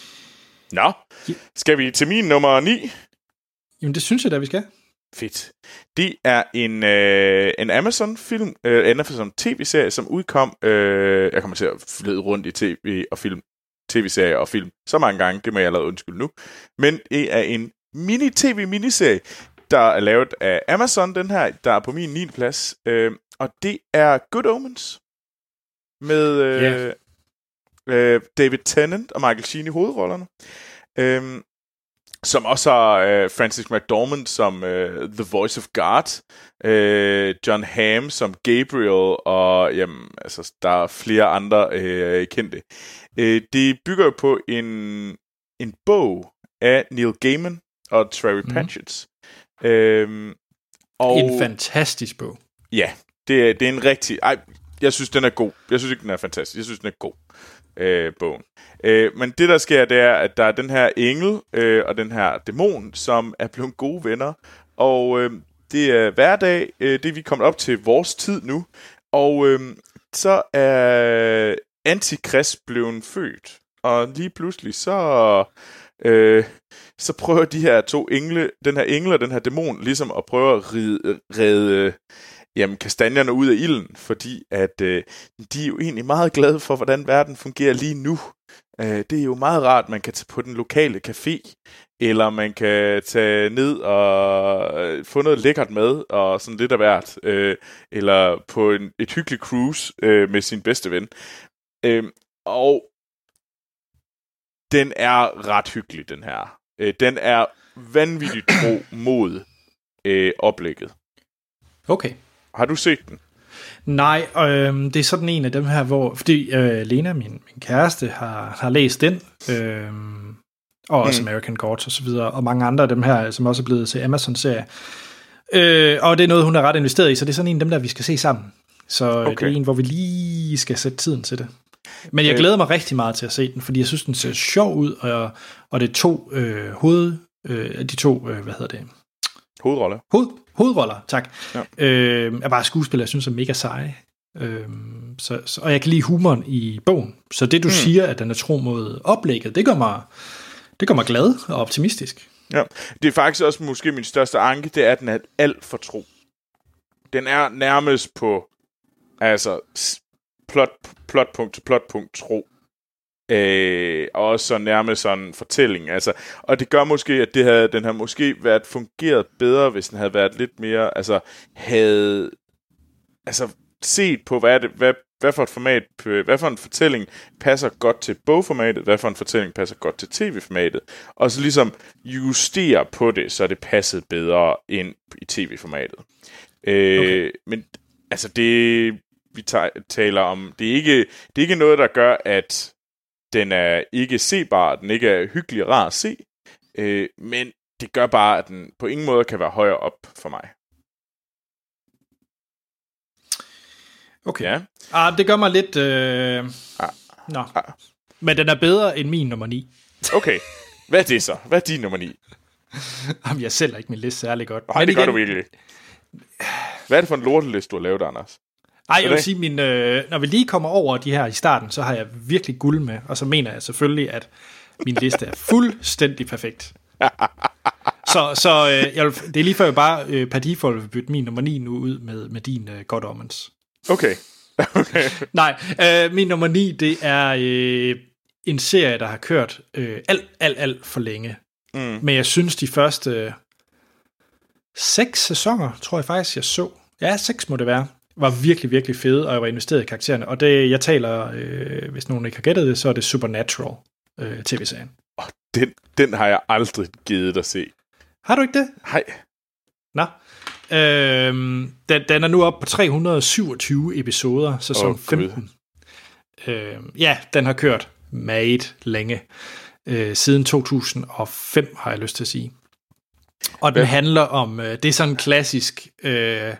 Nå, skal vi til min nummer 9? Jamen det synes jeg da, vi skal. Fedt. Det er en, øh, en Amazon-film, øh, en Amazon-tv-serie, som udkom, øh, jeg kommer til at flyde rundt i tv og film, tv-serier og film så mange gange, det må jeg allerede undskylde nu, men det er en mini-tv-miniserie, der er lavet af Amazon, den her, der er på min 9. plads, øh, og det er Good Omens, med øh, Ja. øh, David Tennant og Michael Sheen i hovedrollerne. Øh, som også har øh, Francis McDormand som øh, The Voice of God, øh, John Hamm som Gabriel, og jamen, altså, der er flere andre øh, kendte. Øh, det bygger på en, en bog af Neil Gaiman og Terry Mhm. Pratchett. Øh, og En fantastisk bog. Ja, det er, det er en rigtig... Ej, jeg synes, den er god. Jeg synes ikke, den er fantastisk. Jeg synes, den er god, øh, bogen. Øh, men det, der sker, det er, at der er den her engel øh, og den her dæmon, som er blevet gode venner. Og øh, det er hverdag, øh, det er vi kommet op til vores tid nu. Og øh, så er Antikrist blevet født. Og lige pludselig, så... Øh, så prøver de her to engle, den her engel og den her dæmon, ligesom at prøve at ride, redde jamen, kastanjerne ud af ilden, fordi at øh, de er jo egentlig meget glade for, hvordan verden fungerer lige nu. Øh, det er jo meget rart, man kan tage på den lokale café, eller man kan tage ned og øh, få noget lækkert med, og sådan lidt af hvert, øh, eller på en, et hyggeligt cruise øh, med sin bedste ven. Øh, og den er ret hyggelig, den her. Øh, den er vanvittigt tro mod øh, oplægget. Okay. Har du set den? Nej, øh, det er sådan en af dem her, hvor... Fordi øh, Lena, min, min kæreste, har, har læst den. Øh, og også Mm. American Gods og så videre. Og mange andre af dem her, som også er blevet til Amazon-serie. Øh, og det er noget, hun er ret investeret i, så det er sådan en af dem der, vi skal se sammen. Så okay. Okay. det er en, hvor vi lige skal sætte tiden til det. Men jeg Øh. glæder mig rigtig meget til at se den, fordi jeg synes, den ser sjov ud, og, og det er to øh, hoved... Øh, de to, øh, hvad hedder det? Hovedrolle. Hoved, hovedroller, tak. Ja. Øh, er bare skuespillere, jeg synes er mega seje. Øh, så, så, og jeg kan lide humoren i bogen. Så det du mm. siger, at den er tro mod oplægget, det gør mig, det gør mig glad og optimistisk. Ja. Det er faktisk også måske min største anke, det er, at den er alt for tro. Den er nærmest på altså plot, plotpunkt til plotpunkt tro. Øh, og også så nærmest sådan en fortælling. Altså, og det gør måske, at det havde, den har måske været fungeret bedre, hvis den havde været lidt mere, altså havde altså set på, hvad, er det, hvad, hvad for et format, hvad for en fortælling passer godt til bogformatet, hvad for en fortælling passer godt til tv-formatet, og så ligesom justere på det, så det passede bedre ind i tv-formatet. Øh, Okay. Men altså det, vi ta- taler om, det er, ikke, det er ikke noget, der gør, at den er ikke sebar, den ikke er hyggelig og rar at se, øh, men det gør bare, at den på ingen måde kan være højere op for mig. Okay. Ja. Ah, det gør mig lidt... Øh... Ah. Nå. Ah. Men den er bedre end min nummer 9. Okay, hvad er det så? Hvad er din nummer 9? Jamen, jeg sælger ikke min liste særlig godt. Nej, det gør du virkelig. Hvad er det for en lorteliste, du har lavet, Anders? Ej, jeg vil sige, min, øh, når vi lige kommer over de her i starten, så har jeg virkelig guld med, og så mener jeg selvfølgelig, at min liste er fuldstændig perfekt. Så, så øh, jeg vil, det er lige før, jeg bare øh, per default vil bytte min nummer 9 nu ud med, med din øh, God Omens. Okay. okay. Nej, øh, min nummer 9, det er øh, en serie, der har kørt øh, alt, alt, alt for længe. Mm. Men jeg synes, de første øh, seks sæsoner, tror jeg faktisk, jeg så. Ja, seks må det være. Var virkelig, virkelig fede, og jeg var investeret i karaktererne. Og det, jeg taler, øh, hvis nogen ikke har gættet det, så er det Supernatural øh, tv-serien. Den, den har jeg aldrig givet at se. Har du ikke det? Hej. Nå. Øhm, den, den er nu oppe på 327 episoder, sæson oh, Gud. 15. Øh, ja, den har kørt meget længe. Øh, siden 2005, har jeg lyst til at sige. Og den Ja. handler om, øh, det er sådan en klassisk, øh,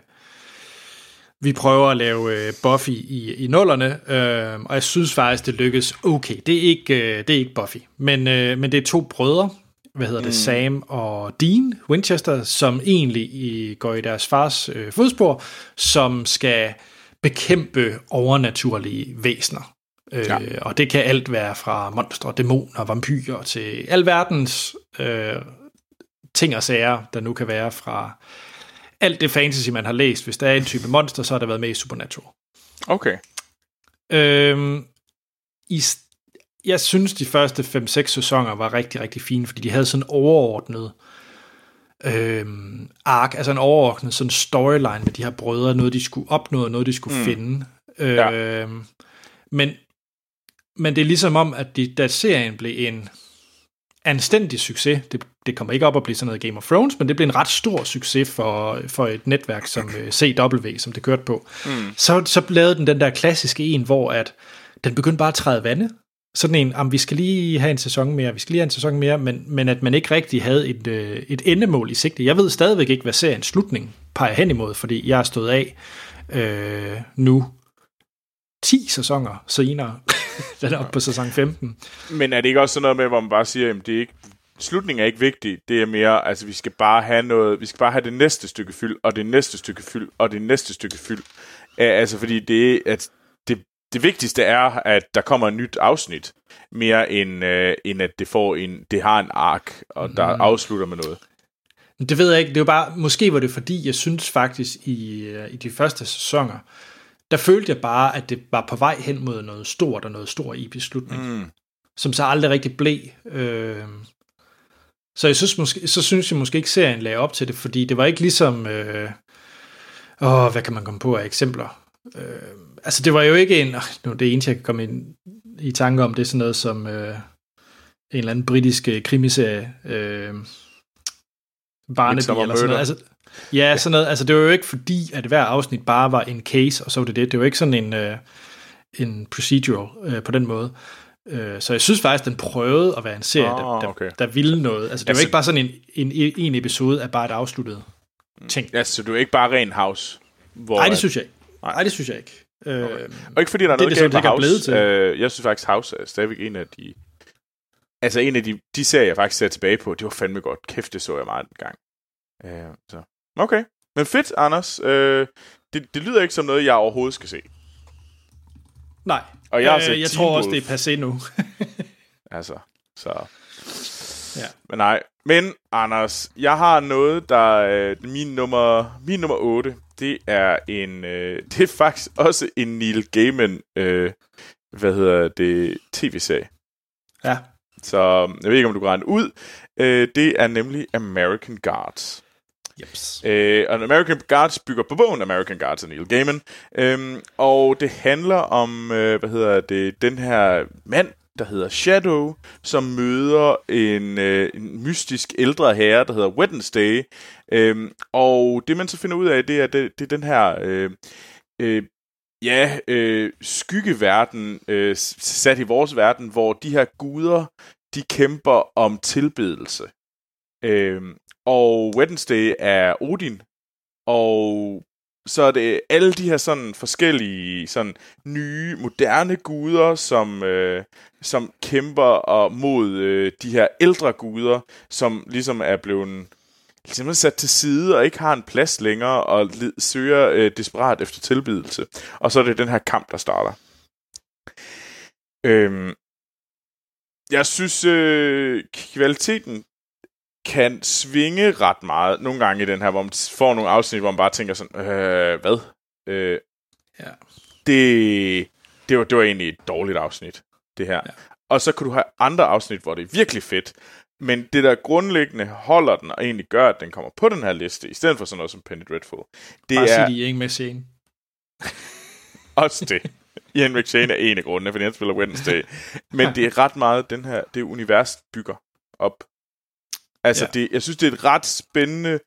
vi prøver at lave øh, Buffy i, i nullerne, øh, og jeg synes faktisk, det lykkes okay. Det er ikke, øh, det er ikke Buffy, men, øh, men det er to brødre, hvad hedder det, mm. Sam og Dean Winchester, som egentlig i, går i deres fars øh, fodspor, som skal bekæmpe overnaturlige væsener. Øh, Ja. Og det kan alt være fra monstre, dæmoner, vampyrer til alverdens øh, ting og sager, der nu kan være fra alt det fantasy, man har læst. Hvis der er en type monster, så har der været med i Supernatural. Okay. Øhm, i, jeg synes, de første 5-6 sæsoner var rigtig, rigtig fine, fordi de havde sådan overordnet øhm, ark, altså en overordnet sådan storyline med de her brødre, noget de skulle opnå, noget de skulle mm. finde. Ja. Øhm, men, men det er ligesom om, at de, da serien blev en anstændig succes, det, det kommer ikke op at blive sådan noget Game of Thrones, men det blev en ret stor succes for, for et netværk som øh, CW, som det kørte på. Mm. Så, så lavede den den der klassiske en, hvor at den begyndte bare at træde vande. Sådan en, om vi skal lige have en sæson mere, vi skal lige have en sæson mere, men, men at man ikke rigtig havde et, øh, et endemål i sigte. Jeg ved stadigvæk ikke, hvad seriens slutning peger hen imod, fordi jeg er stået af øh, nu 10 sæsoner senere. den er oppe på sæson 15. Men er det ikke også sådan noget med, hvor man bare siger, at det er ikke, slutningen er ikke vigtig, det er mere, altså vi skal bare have noget, vi skal bare have det næste stykke fyld, og det næste stykke fyld, og det næste stykke fyld. Altså fordi det, at det, det vigtigste er, at der kommer et nyt afsnit, mere end, uh, end at det får en, det har en ark, og der Mhm. afslutter med noget. Det ved jeg ikke. Det er jo bare, måske var det fordi, jeg synes faktisk i, øh, i de første sæsoner, der følte jeg bare, at det var på vej hen mod noget stort og noget stor i beslutning, mm. som så aldrig rigtig blev. Øh, så jeg synes måske, så synes jeg måske ikke, serien lagde op til det, fordi det var ikke ligesom, øh, åh, hvad kan man komme på af eksempler? Øh, altså det var jo ikke en, nu det eneste jeg kan komme ind, i tanke om, det er sådan noget som øh, en eller anden britisk øh, krimiserie, øh, Barnaby eller sådan noget. Altså, ja, sådan noget. Altså, det var jo ikke fordi, at hver afsnit bare var en case, og så var det det. Det var ikke sådan en, øh, en procedural øh, på den måde. Øh, så jeg synes faktisk, den prøvede at være en serie, der, Åh, der, okay. der ville noget. Altså, det var Altså- ikke bare sådan en, en, en episode af bare et afsluttet ting. Ja, så du er ikke bare ren house. Hvor, Nej, det synes jeg ikke. Nej. Nej, det synes jeg ikke. Øh, Og ikke fordi der er noget det, galt med det blevet House. til. Øh, jeg synes faktisk, House er stadigvæk en af de... Altså en af de, de serier, jeg faktisk ser tilbage på, det var fandme godt. Kæft, det så jeg meget en gang. Øh, så. Okay. Men fedt, Anders. Øh, det, det lyder ikke som noget, jeg overhovedet skal se. nej. Og jeg har øh, jeg tror også, det er passé nu. Altså, så... Ja. Men nej. Men, Anders, jeg har noget, der er min nummer, min nummer 8. Det er en... Øh, det er faktisk også en Neil Gaiman... Øh, hvad hedder det? TV-serie. ja. Så jeg ved ikke, om du kan regne ud. Øh, det er nemlig American Guards. Jeps. Øh, og American Guards bygger på bogen American Guards af Neil Gaiman. Øhm, og det handler om, øh, hvad hedder det, den her mand, der hedder Shadow, som møder en, øh, en mystisk ældre herre, der hedder Wednesday. Øhm, og det man så finder ud af, det er, det, det er den her... Øh, øh, ja, øh, skyggeverden øh, sat i vores verden, hvor de her guder, de kæmper om tilbedelse. Øh, og Wednesday er Odin, og så er det alle de her sådan forskellige sådan nye, moderne guder, som, øh, som kæmper og mod øh, de her ældre guder, som ligesom er blevet simpelthen sat til side og ikke har en plads længere og led, søger øh, desperat efter tilbedelse. Og så er det den her kamp, der starter. Øhm, jeg synes, øh, kvaliteten kan svinge ret meget nogle gange i den her, hvor man får nogle afsnit, hvor man bare tænker sådan, øh, hvad? Øh, Ja. det, det, var, det var egentlig et dårligt afsnit, det her. Ja. Og så kan du have andre afsnit, hvor det er virkelig fedt, men det der grundlæggende holder den, og egentlig gør, at den kommer på den her liste, i stedet for sådan noget som Penny Dreadful, det Bare er sig de ikke med scene. også det. Ian McShane er en af grundene, fordi han spiller Wednesday. Men det er ret meget den her, det univers bygger op. Altså, Ja. det, jeg synes, det er et ret spændende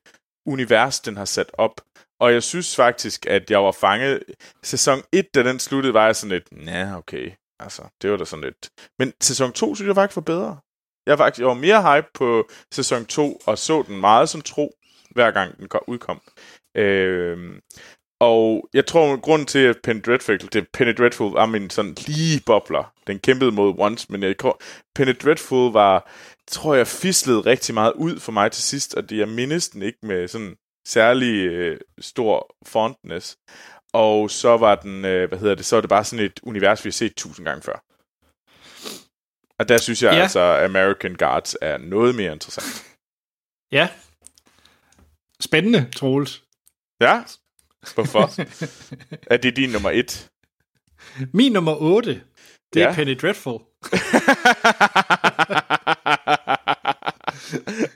univers, den har sat op. Og jeg synes faktisk, at jeg var fanget... Sæson 1, da den sluttede, var jeg sådan lidt, ja, okay. Altså, det var da sådan lidt... Men sæson 2 synes jeg faktisk var bedre. Jeg var faktisk jeg var mere hype på sæson 2, og så den meget som tro, hver gang den udkom. Øh, og jeg tror, at grunden til, at Penny Dreadful, det Penny Dreadful var min sådan lige bobler. Den kæmpede mod Once, men jeg tror, Penny Dreadful var, tror jeg, fislede rigtig meget ud for mig til sidst, og det jeg mindes den ikke med sådan særlig øh, stor fontness. Og så var den, øh, hvad hedder det, så var det bare sådan et univers, vi har set tusind gange før. Og der synes jeg ja. altså, American Guards er noget mere interessant. Ja. Spændende, Troels. Ja, hvorfor? er det din nummer et? Min nummer 8, det ja. er Penny Dreadful.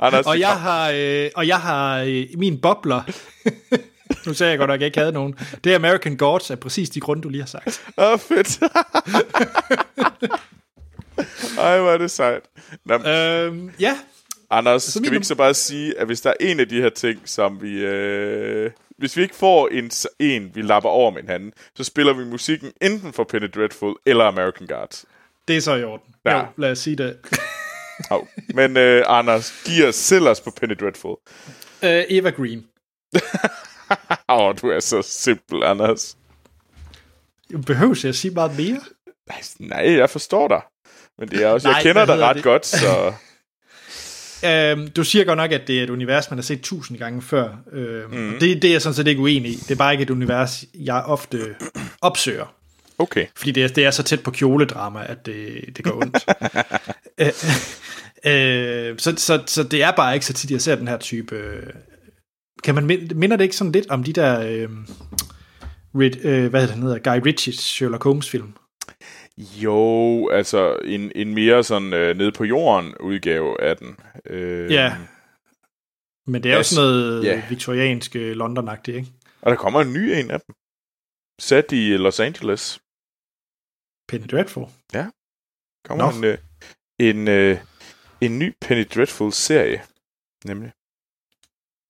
Anders, og, jeg har, øh, og jeg har øh, min bobler. nu sagde jeg godt nok, at jeg ikke havde nogen. Det er American Gods af præcis de grunde, du lige har sagt. Åh, oh, fedt. Ej, hvor er det sejt. Nå, øhm, ja. Anders, så skal vi ikke så bare sige, at hvis der er en af de her ting, som vi... Øh, hvis vi ikke får en, en, vi lapper over med hinanden, så spiller vi musikken enten for Penny Dreadful eller American Gods. Det er så i orden. Ja. Jo, lad os sige det. oh. Men øh, Anders, giv os selv os på Penny Dreadful. Uh, Eva Green. Åh, oh, du er så simpel, Anders. Behøver jeg at sige meget mere? Nej, jeg forstår dig. Men det er også, Nej, jeg kender dig ret det? godt, så... Øhm, du siger godt nok, at det er et univers, man har set tusind gange før. Øhm, mm. det, det er jeg sådan set ikke uenig i. Det er bare ikke et univers, jeg ofte opsøger. Okay. Fordi det er, det er så tæt på kjoledrama, at det, det går ondt. øh, øh, så, så, så det er bare ikke så tit, jeg ser den her type... Øh, kan man minder det ikke sådan lidt om de der... Øh, Rid, øh, hvad hedder det, Guy Ritchies Sherlock Holmes film? Jo, altså en, en mere sådan øh, nede på jorden udgave af den. Øh, ja, men det er yes. jo sådan noget ja. viktoriansk øh, london ikke? Og der kommer en ny en af dem. Sat i Los Angeles. Penny Dreadful? Ja. Kommer no. en, øh, en, øh, en ny Penny Dreadful-serie, nemlig.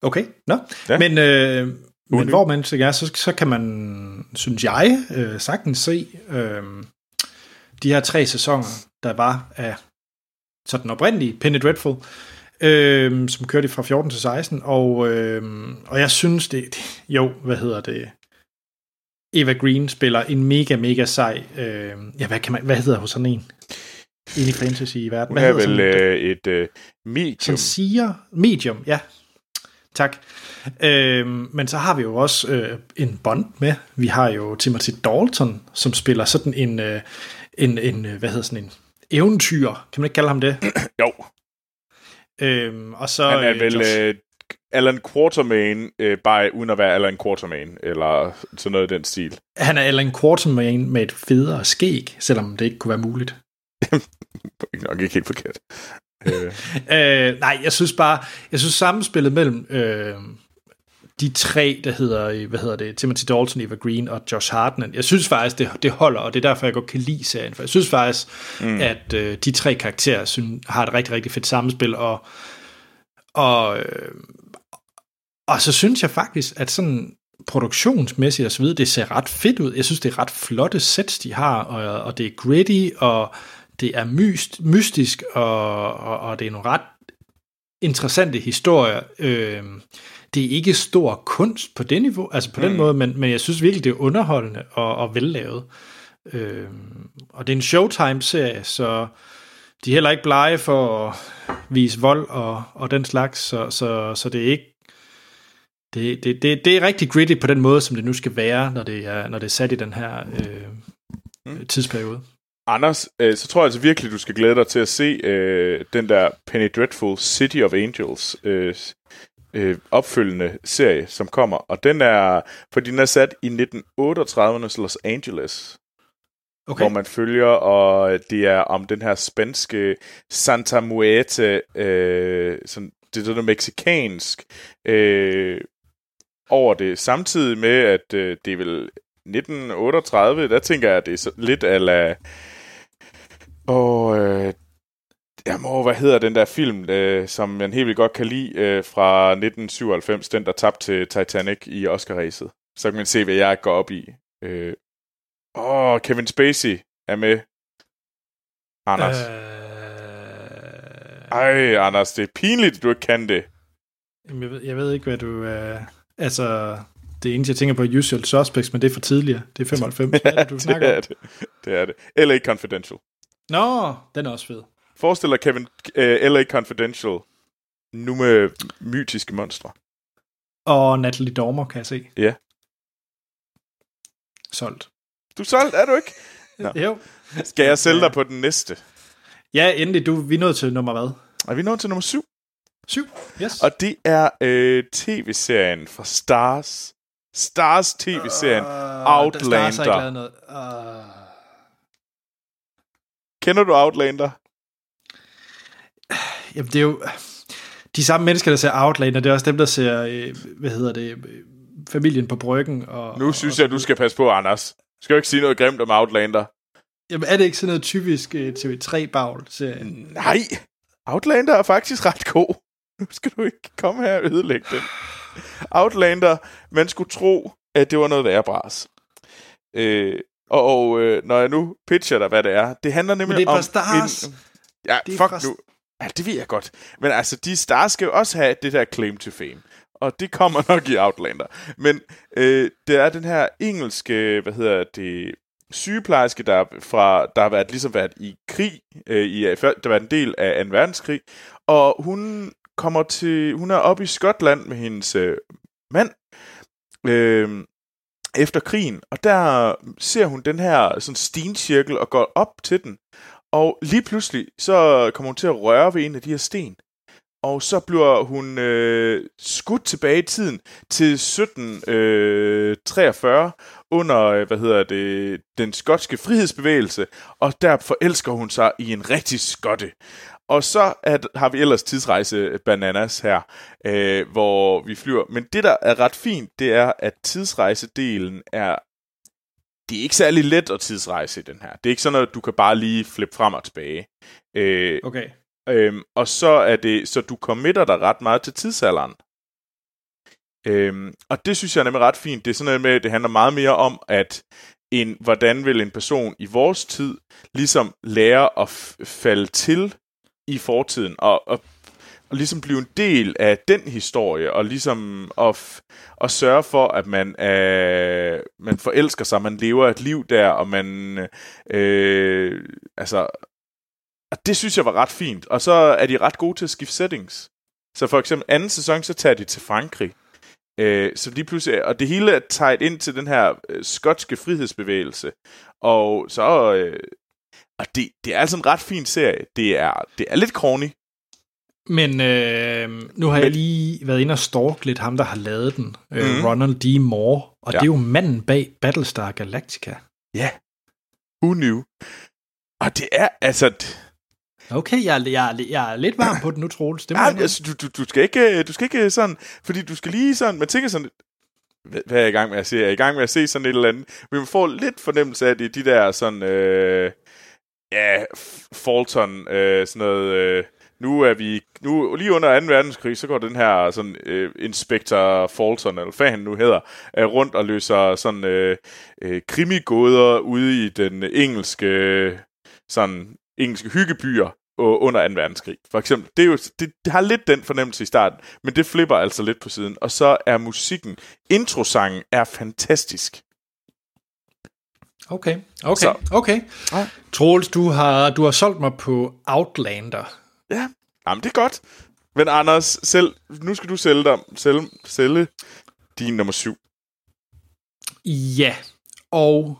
Okay, nå. No. Ja. Men, øh, men hvor man så, ja, så, så kan man, synes jeg, øh, sagtens se øh, de her tre sæsoner, der var af så den oprindelige Penny Dreadful, øh, som kørte fra 14 til 16, og, øh, og jeg synes, det, det, jo, hvad hedder det, Eva Green spiller en mega, mega sej, øh, ja, hvad, kan man, hvad hedder hun sådan en? Ind i fantasy i verden. Hvad hedder vel øh, et øh, medium. Som siger, medium, ja. Tak. Øh, men så har vi jo også øh, en bond med. Vi har jo Timothy Dalton, som spiller sådan en, øh, en, en øh, hvad hedder sådan en eventyr. Kan man ikke kalde ham det? jo. Øhm, og så, Han er øh, vel Josh... øh, Alan Quartermain, øh, bare uden at være Alan Quartermain, eller sådan noget i den stil. Han er Alan Quartermain med et federe skæg, selvom det ikke kunne være muligt. nok ikke helt forkert. øh. øh, nej, jeg synes bare, jeg synes sammenspillet mellem øh, de tre, der hedder, hvad hedder det, Timothy Dalton, Eva Green og Josh Hartnett, jeg synes faktisk, det, det holder, og det er derfor, jeg godt kan lide serien, for jeg synes faktisk, mm. at øh, de tre karakterer synes, har et rigtig, rigtig fedt samspil, og, og, øh, og så synes jeg faktisk, at sådan produktionsmæssigt og så videre, det ser ret fedt ud. Jeg synes, det er ret flotte sets, de har, og, og det er gritty, og det er myst, mystisk, og, og, og det er nogle ret interessante historier. Øh, det er ikke stor kunst på det niveau, altså på mm. den måde, men, men jeg synes virkelig, det er underholdende og, og vellavet. Øh, og det er en Showtime-serie, så de er heller ikke blege for at vise vold og, og den slags, så, så, så det er ikke det, det, det, det er rigtig gritty på den måde, som det nu skal være, når det er, når det er sat i den her øh, mm. tidsperiode. Anders, øh, så tror jeg altså virkelig, du skal glæde dig til at se øh, den der Penny Dreadful City of Angels øh, øh, opfølgende serie, som kommer. Og den er, for den er sat i 1938's Los Angeles. Okay. Hvor man følger, og det er om den her spanske Santa Muerte, øh, sådan, det er sådan noget meksikansk, øh, over det. Samtidig med, at øh, det er vel 1938, der tænker jeg, at det er så lidt ala... Og øh, jeg må, hvad hedder den der film, øh, som man helt vildt godt kan lide, øh, fra 1997, den der tabte til Titanic i Oscar-ræset. Så kan man se, hvad jeg går op i. Øh, åh, Kevin Spacey er med. Anders. Øh, Ej, Anders, det er pinligt, du ikke kan det. jamen, jeg, ved, jeg ved ikke, hvad du... Øh, altså, det eneste, jeg tænker på, er Usual Suspects, men det er for tidligere. Det er 95. Hvad er det, du det snakker er det. Det er det. L.A. Confidential. Nå, den er også fed. Forestil dig Kevin uh, L.A. Confidential nu med mytiske monstre. Og Natalie Dormer, kan jeg se. Ja. Solgt. Du er solgt, er du ikke? Nå. Jo. Skal jeg sælge dig på den næste? Ja, endelig. Du, vi er nået til nummer hvad? Er vi nået til nummer syv? Syv. Yes. Og det er øh, tv-serien fra Stars. Stars tv-serien Uh, Outlander. Der ikke lavet noget. Uh, Kender du Outlander? Jamen, det er jo... De samme mennesker, der ser Outlander, det er også dem, der ser, øh, hvad hedder det, øh, familien på bryggen. Og, Nu synes og, jeg, du skal passe på, Anders. Du skal jo ikke sige noget grimt om Outlander. Jamen, er det ikke sådan noget typisk øh, TV3-bagl? serie Nej, Outlander er faktisk ret god. Nu skal du ikke komme her og ødelægge den. Outlander, man skulle tro, at det var noget værre bras. Øh, og og øh, når jeg nu pitcher dig, hvad det er, det handler nemlig Men det er fra om... Stars. En, ja, Det er fuck fra- nu. Ja, det ved jeg godt. Men altså, de Stars skal jo også have det der claim to fame. Og det kommer nok i Outlander. Men øh, det er den her engelske, hvad hedder det, sygeplejerske, der, fra, der har været, ligesom været i krig, øh, i, der har været en del af 2. verdenskrig, og hun kommer til, hun er oppe i Skotland med hendes øh, mand, øh, efter krigen, og der ser hun den her sådan stencirkel og går op til den, og lige pludselig, så kommer hun til at røre ved en af de her sten. Og så bliver hun øh, skudt tilbage i tiden til 1743 øh, under, øh, hvad hedder det, den skotske frihedsbevægelse, og der forelsker hun sig i en rigtig skotte. Og så at, har vi ellers tidsrejse øh, bananas her, øh, hvor vi flyver. Men det, der er ret fint, det er, at tidsrejsedelen er det er ikke særlig let at tidsrejse i den her. Det er ikke sådan noget, du kan bare lige flippe frem og tilbage. Øh, Okay. øhm, og så er det, så du committer dig ret meget til tidsalderen. Øhm, og det synes jeg er nemlig ret fint. Det er sådan noget med, at det handler meget mere om, at en, hvordan vil en person i vores tid ligesom lære at f- falde til i fortiden, og, og, og ligesom blive en del af den historie, og ligesom at, f- at sørge for, at man, øh, man forelsker sig, man lever et liv der, og man øh, altså og det synes jeg var ret fint. Og så er de ret gode til at skifte settings. Så for eksempel anden sæson, så tager de til Frankrig. Øh, så lige pludselig, og det hele er taget ind til den her øh, skotske frihedsbevægelse. Og så, øh, og det, det er altså en ret fin serie. Det er, det er lidt corny. Men øh, nu har jeg Men- lige været inde og stalk lidt ham, der har lavet den. Øh, Mhm. Ronald D. Moore. Og Ja. det er jo manden bag Battlestar Galactica. Ja. Who knew? Og det er, altså... d- Okay, jeg, er- jeg, er- jeg er lidt varm på den nu, Troels. Det Ja, jeg altså, du, du, du, skal ikke, du skal ikke sådan... Fordi du skal lige sådan... Man tænker sådan... Hvad er jeg i gang med at se? Er jeg i gang med at se sådan et eller andet? Men man får lidt fornemmelse af, at det er de der sådan... Øh, ja, Fulton, øh, sådan noget... Øh, nu er vi... Nu, lige under 2. verdenskrig, så går den her sådan, øh, Inspector Fulton, eller hvad han nu hedder, øh, rundt og løser sådan øh, øh, krimigåder ude i den engelske sådan engelske hyggebyer under 2. verdenskrig. For eksempel, det, er jo, det, det har lidt den fornemmelse i starten, men det flipper altså lidt på siden. Og så er musikken, introsangen er fantastisk. Okay, okay, Så. okay. Ja. Troels, du har, du har solgt mig på Outlander. Ja, jamen det er godt. Men Anders, selv, nu skal du sælge, dig, sælge, sælge din nummer syv. Ja, og...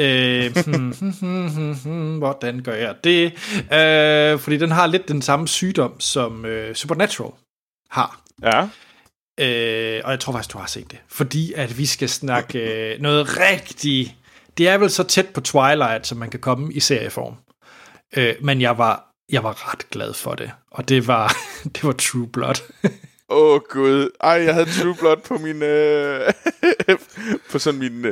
Øh, hmm, hmm, hmm, hmm, hmm, hvordan gør jeg det? Øh, fordi den har lidt den samme sygdom, som øh, Supernatural har. Ja, Øh, og jeg tror faktisk, du har set det. Fordi at vi skal snakke øh, noget rigtig... Det er vel så tæt på Twilight, som man kan komme i serieform. Øh, men jeg var, jeg var ret glad for det. Og det var, det var True Blood. Åh oh, gud. Ej, jeg havde True Blood på min... Øh, på sådan min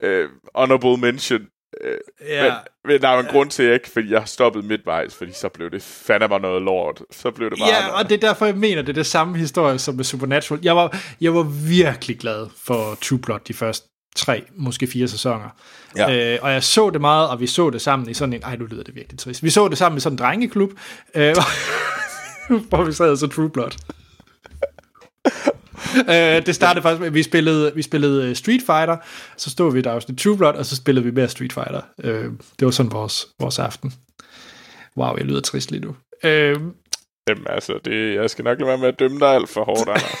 øh, honorable mention. Øh, ja. Men, men der er en grund til, at jeg ikke, fordi jeg har stoppet midtvejs, fordi så blev det fandme noget lort. Så blev det meget... Ja, og det er derfor, jeg mener, det er det samme historie som med Supernatural. Jeg var, jeg var virkelig glad for True Blood de første tre, måske fire sæsoner. Ja. Øh, og jeg så det meget, og vi så det sammen i sådan en, ej nu lyder det virkelig trist, vi så det sammen i sådan en drengeklub, øh, hvor vi sad så True Blood. øh, det startede faktisk med, at vi spillede, vi spillede øh, Street Fighter, så stod vi der afsnit True Blood, og så spillede vi mere Street Fighter. Øh, det var sådan vores, vores aften. Wow, jeg lyder trist lige nu. Øh, Jamen altså, det, jeg skal nok lade være med at dømme dig alt for hårdt, Anders.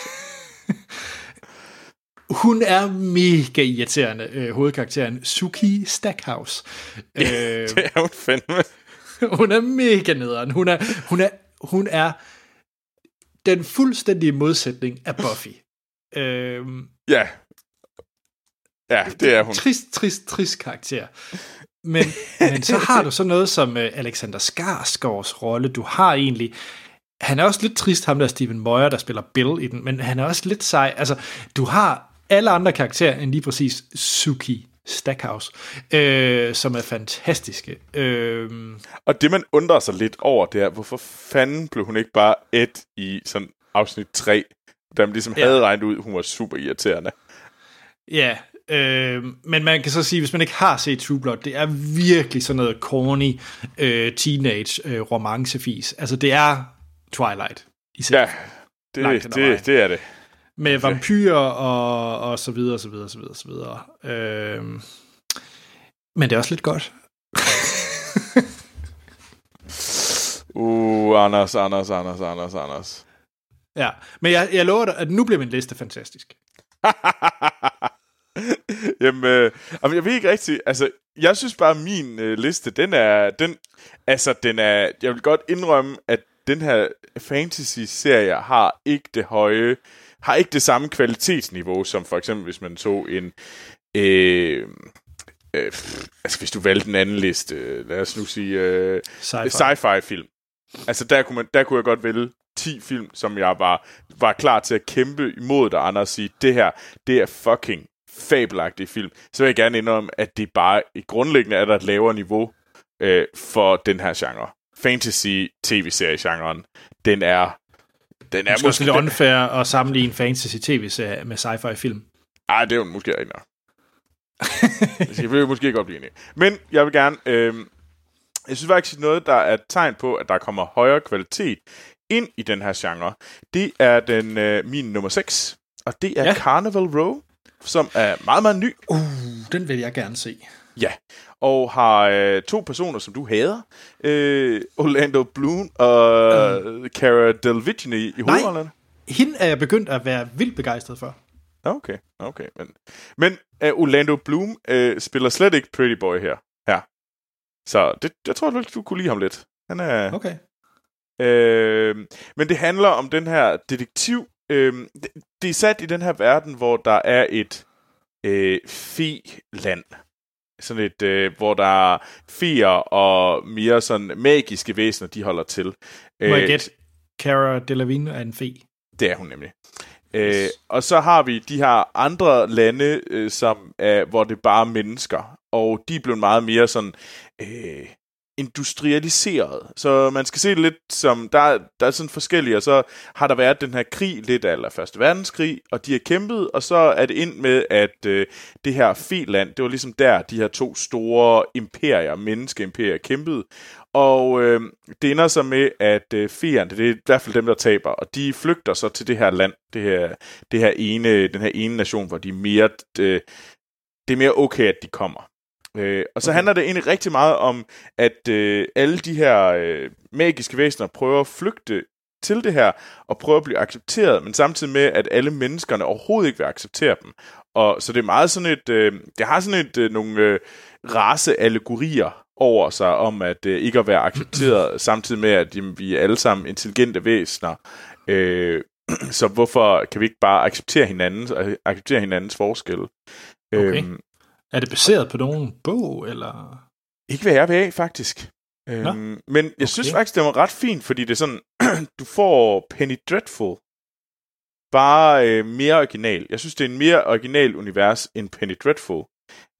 Hun er mega irriterende, øh, hovedkarakteren Suki Stackhouse. Øh, det er hun fandme. hun er mega nederen. Hun er, hun er, hun er den fuldstændige modsætning af Buffy. Øh, Ja. Ja, det er hun. Trist, trist, trist karakter. Men, men så har du så noget som uh, Alexander Skarsgårds rolle. Du har egentlig... Han er også lidt trist, ham der Steven Moyer, der spiller Bill i den, men han er også lidt sej. Altså, du har alle andre karakterer end lige præcis Suki Stackhouse, øh, som er fantastiske. Øh, Og det, man undrer sig lidt over, det er, hvorfor fanden blev hun ikke bare et i sådan afsnit 3, da man ligesom Ja. havde regnet ud, hun var super irriterende. Ja, øh, men man kan så sige, hvis man ikke har set True Blood, det er virkelig sådan noget corny øh, teenage øh, romancefis. Altså det er Twilight. Især. Ja, det, det, det er det. Med vampyrer og, og så videre, så videre, så videre, så videre. Øh, men det er også lidt godt. Uh, Anders, Anders, Anders, Anders, Anders. Ja, men jeg, jeg lover dig, at nu bliver min liste fantastisk. Jamen, øh, jeg ved ikke rigtigt, altså, jeg synes bare, at min øh, liste, den er, den, altså, den er, jeg vil godt indrømme, at den her fantasy-serie har ikke det høje, har ikke det samme kvalitetsniveau, som for eksempel, hvis man så en, øh, øh, altså, hvis du valgte en anden liste, lad os nu sige, øh, Sci-fi. sci-fi film. Altså, der kunne, man, der kunne jeg godt vælge 10 film, som jeg var, var klar til at kæmpe imod dig, andre og sige, det her, det er fucking fabelagtige film. Så vil jeg gerne indrømme, at det bare i grundlæggende er der et lavere niveau øh, for den her genre. Fantasy tv-serie-genren, den er... Den er Det er måske lidt unfair at sammenligne fantasy tv-serie med sci-fi film. ej, det er jo måske rigtigt nok. Jeg vil måske godt blive enig. Men jeg vil gerne... Øh, jeg synes faktisk noget, der er et tegn på, at der kommer højere kvalitet ind i den her genre. Det er den øh, min nummer 6, og det er ja. Carnival Row, som er meget, meget ny. Uh, den vil jeg gerne se. Ja, og har øh, to personer, som du hader. Øh, Orlando Bloom og mm. Cara Delevingne i hovedrollerne. Hende er jeg begyndt at være vildt begejstret for. Okay, okay. Men, men uh, Orlando Bloom uh, spiller slet ikke Pretty Boy her. her. Så det, jeg tror, du, du kunne lide ham lidt. Han er... Okay. Øh, men det handler om den her detektiv. Øh, det, det er sat i den her verden, hvor der er et øh, fe-land. Sådan et, øh, hvor der er feer og mere sådan magiske væsener, de holder til. Må jeg Øh, gætte? Cara Delevingne er en fe. det er hun nemlig. Øh, og så har vi de her andre lande, øh, som er, hvor det bare er mennesker, og de blevet meget mere sådan øh, industrialiseret. Så man skal se det lidt som, der, der er sådan forskellige, og så har der været den her krig lidt af Første Verdenskrig, og de har kæmpet, og så er det ind med, at øh, det her Finland, det var ligesom der, de her to store imperier, menneskeimperier, kæmpede, og øh, det ender så med, at øh, Fian, det er i hvert fald dem, der taber, og de flygter så til det her land, det her, det her ene, den her ene nation, hvor de er mere, øh, det er mere okay, at de kommer. Øh, og så okay. handler det egentlig rigtig meget om, at øh, alle de her øh, magiske væsener prøver at flygte til det her, og prøver at blive accepteret, men samtidig med, at alle menneskerne overhovedet ikke vil acceptere dem. Og så det er meget sådan et, øh, det har sådan et, øh, nogle øh, raceallegorier over sig, om at øh, ikke at være accepteret, samtidig med, at jamen, vi er alle sammen intelligente væsener. Øh, så hvorfor kan vi ikke bare acceptere hinandens, acceptere hinandens forskelle? Okay. Øhm, Er det baseret på nogen bog, eller? ikke hvad jeg vil af, faktisk. Øhm, men jeg synes Okay. faktisk, det var ret fint, fordi det er sådan, du får Penny Dreadful bare øh, mere original. Jeg synes, det er en mere original univers end Penny Dreadful.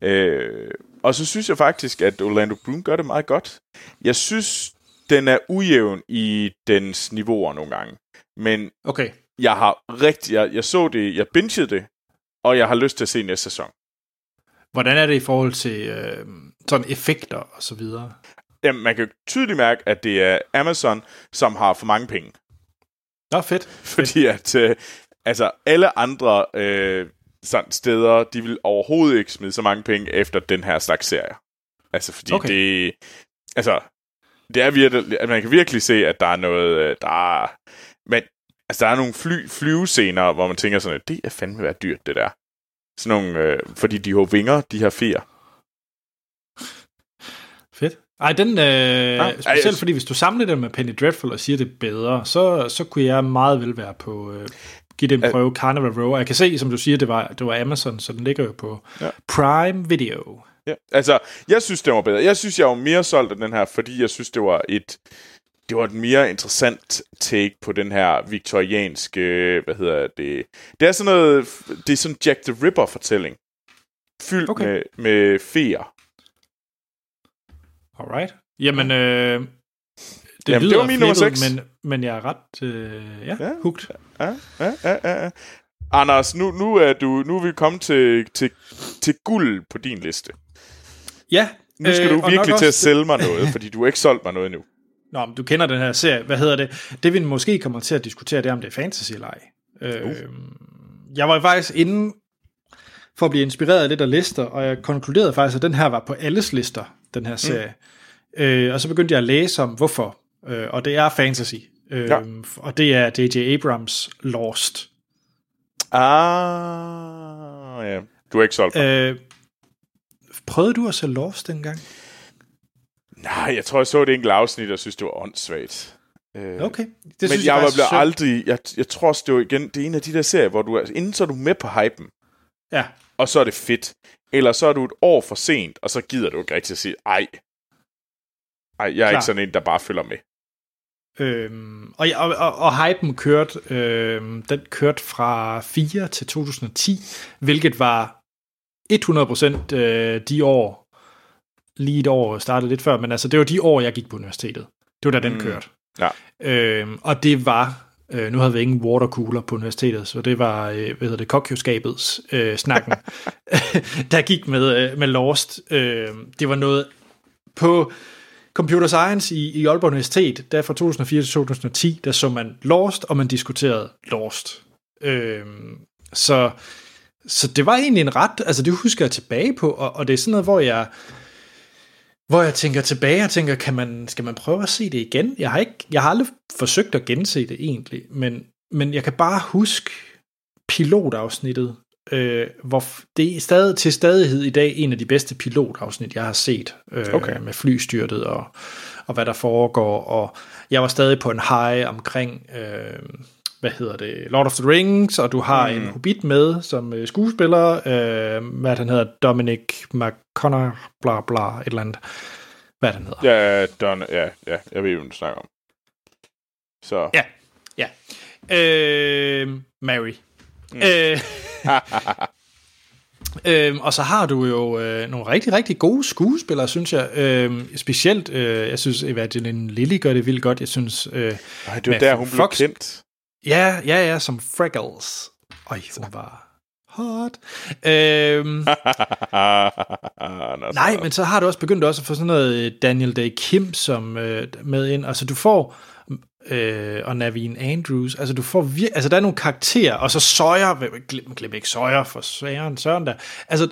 Øh, og så synes jeg faktisk, at Orlando Bloom gør det meget godt. Jeg synes, den er ujævn i dens niveauer nogle gange. Men Okay. jeg har rigtig, jeg, jeg så det, jeg bingede det, og jeg har lyst til at se næste sæson. Hvordan er det i forhold til øh, sådan effekter og så videre? Jamen, man kan tydeligt mærke, at det er Amazon, som har for mange penge. Nå, fedt. Fordi at øh, altså, alle andre øh, sådan steder, de vil overhovedet ikke smide så mange penge efter den her slags serie. Altså, fordi Okay. det... Altså, det er virkelig... At man kan virkelig se, at der er noget... øh, Der er, men, altså, der er nogle fly, flyvescener, hvor man tænker sådan, at det er fandme være dyrt, det der. Sådan nogle... Øh, fordi de har vinger, de her fer. Fedt. Ej, den, øh, ej, specielt jeg- fordi hvis du samler det med Penny Dreadful og siger det bedre, så, så kunne jeg meget vel være på, øh, give det en prøve, Carnival Row. Og jeg kan se, som du siger, det var, det var Amazon, så den ligger jo på ja. Prime Video. Ja. Altså, jeg synes, det var bedre. Jeg synes, jeg var mere solgt af den her, fordi jeg synes, det var et det var et mere interessant take på den her viktorianske, hvad hedder det? Det er sådan noget, det er sådan Jack the Ripper fortælling. Fyldt Okay. med, med feer. Alright. Jamen, øh, det, Jamen, det lyder var min nummer flippet, seks. Men, men jeg er ret, øh, ja, ja, hooked. Ja, ja, ja, ja. ja. Anders, nu, nu, er du, nu er vi kommet til, til, til guld på din liste. Ja. Nu skal øh, du virkelig til at sælge mig noget, fordi du har ikke solgt mig noget endnu. Nå, men du kender den her serie. Hvad hedder det? Det vi måske kommer til at diskutere, det er, om det er fantasy eller ej. Øh, jeg var faktisk inde for at blive inspireret lidt af lister, og jeg konkluderede faktisk, at den her var på alles lister, den her serie. Mm. Øh, og så begyndte jeg at læse om, hvorfor. Øh, og det er fantasy. Øh, Ja. Og det er J.J. Abrams Lost. Ah, ja. Du har ikke solgt. Øh, prøvede du at se Lost dengang? Nej, jeg tror, jeg så et enkelt afsnit, og synes, det var åndssvagt. Øh, Okay. Det men synes jeg, var faktisk blevet aldrig... Jeg, jeg tror også, det var igen... Det er en af de der serier, hvor du er... Inden så er du med på hypen, Ja, og så er det fedt. Eller så er du et år for sent, og så gider du ikke rigtig at sige, ej. Ej, jeg er Klar. ikke sådan en, der bare følger med. Øhm, og, og, og, og hypen kørte, øhm, den kørte fra 4 til 2010, hvilket var 100% øh, de år, lige et år startede lidt før, men altså det var de år, jeg gik på universitetet. Det var da den Mm. kørte. Ja. Øhm, og det var, øh, nu havde vi ingen watercooler på universitetet, så det var, øh, hvad hedder det, kokjoskabets øh, snakken, der gik med, øh, med Lost. Øh, det var noget på Computer Science i, i Aalborg Universitet, der fra 2004 til 2010, der så man Lost, og man diskuterede Lost. Øhm, så, så det var egentlig en ret, altså det husker jeg tilbage på, og, og det er sådan noget, hvor jeg, hvor jeg tænker tilbage og tænker, kan man, skal man prøve at se det igen? Jeg har, ikke, jeg har aldrig forsøgt at gense det egentlig, men, men jeg kan bare huske pilotafsnittet, øh, hvor det er stadig, til stadighed i dag en af de bedste pilotafsnit, jeg har set, øh, Okay. med flystyrtet og, og hvad der foregår, og jeg var stadig på en high omkring, øh, hvad hedder det, Lord of the Rings, og du har mm. en hobbit med som øh, skuespiller, øh, hvad han hedder, Dominic McConnor, bla bla, et eller andet, hvad han hedder. Ja, Don, ja, ja, jeg ved, hvad du snakker om. Så. Ja. Ja. Øh, Mary. Mm. Øh, Øhm, og så har du jo øh, nogle rigtig, rigtig gode skuespillere, synes jeg. Øhm, specielt, øh, jeg synes, Evangeline Lilly gør det vildt godt. Jeg synes, øh, Ej, det var der, hun blev Fox- kendt. Ja, ja, ja, som Freckles. Øj, hun var hot. Øhm, Nej, men så har du også begyndt også at få sådan noget øh, Daniel Day Kim som øh, med ind. Altså du får øh, og Naveen Andrews. Altså du får vir- altså der er nogle karakterer og så Sawyer, glem, glem ikke Sawyer for Søren, Søren der. Altså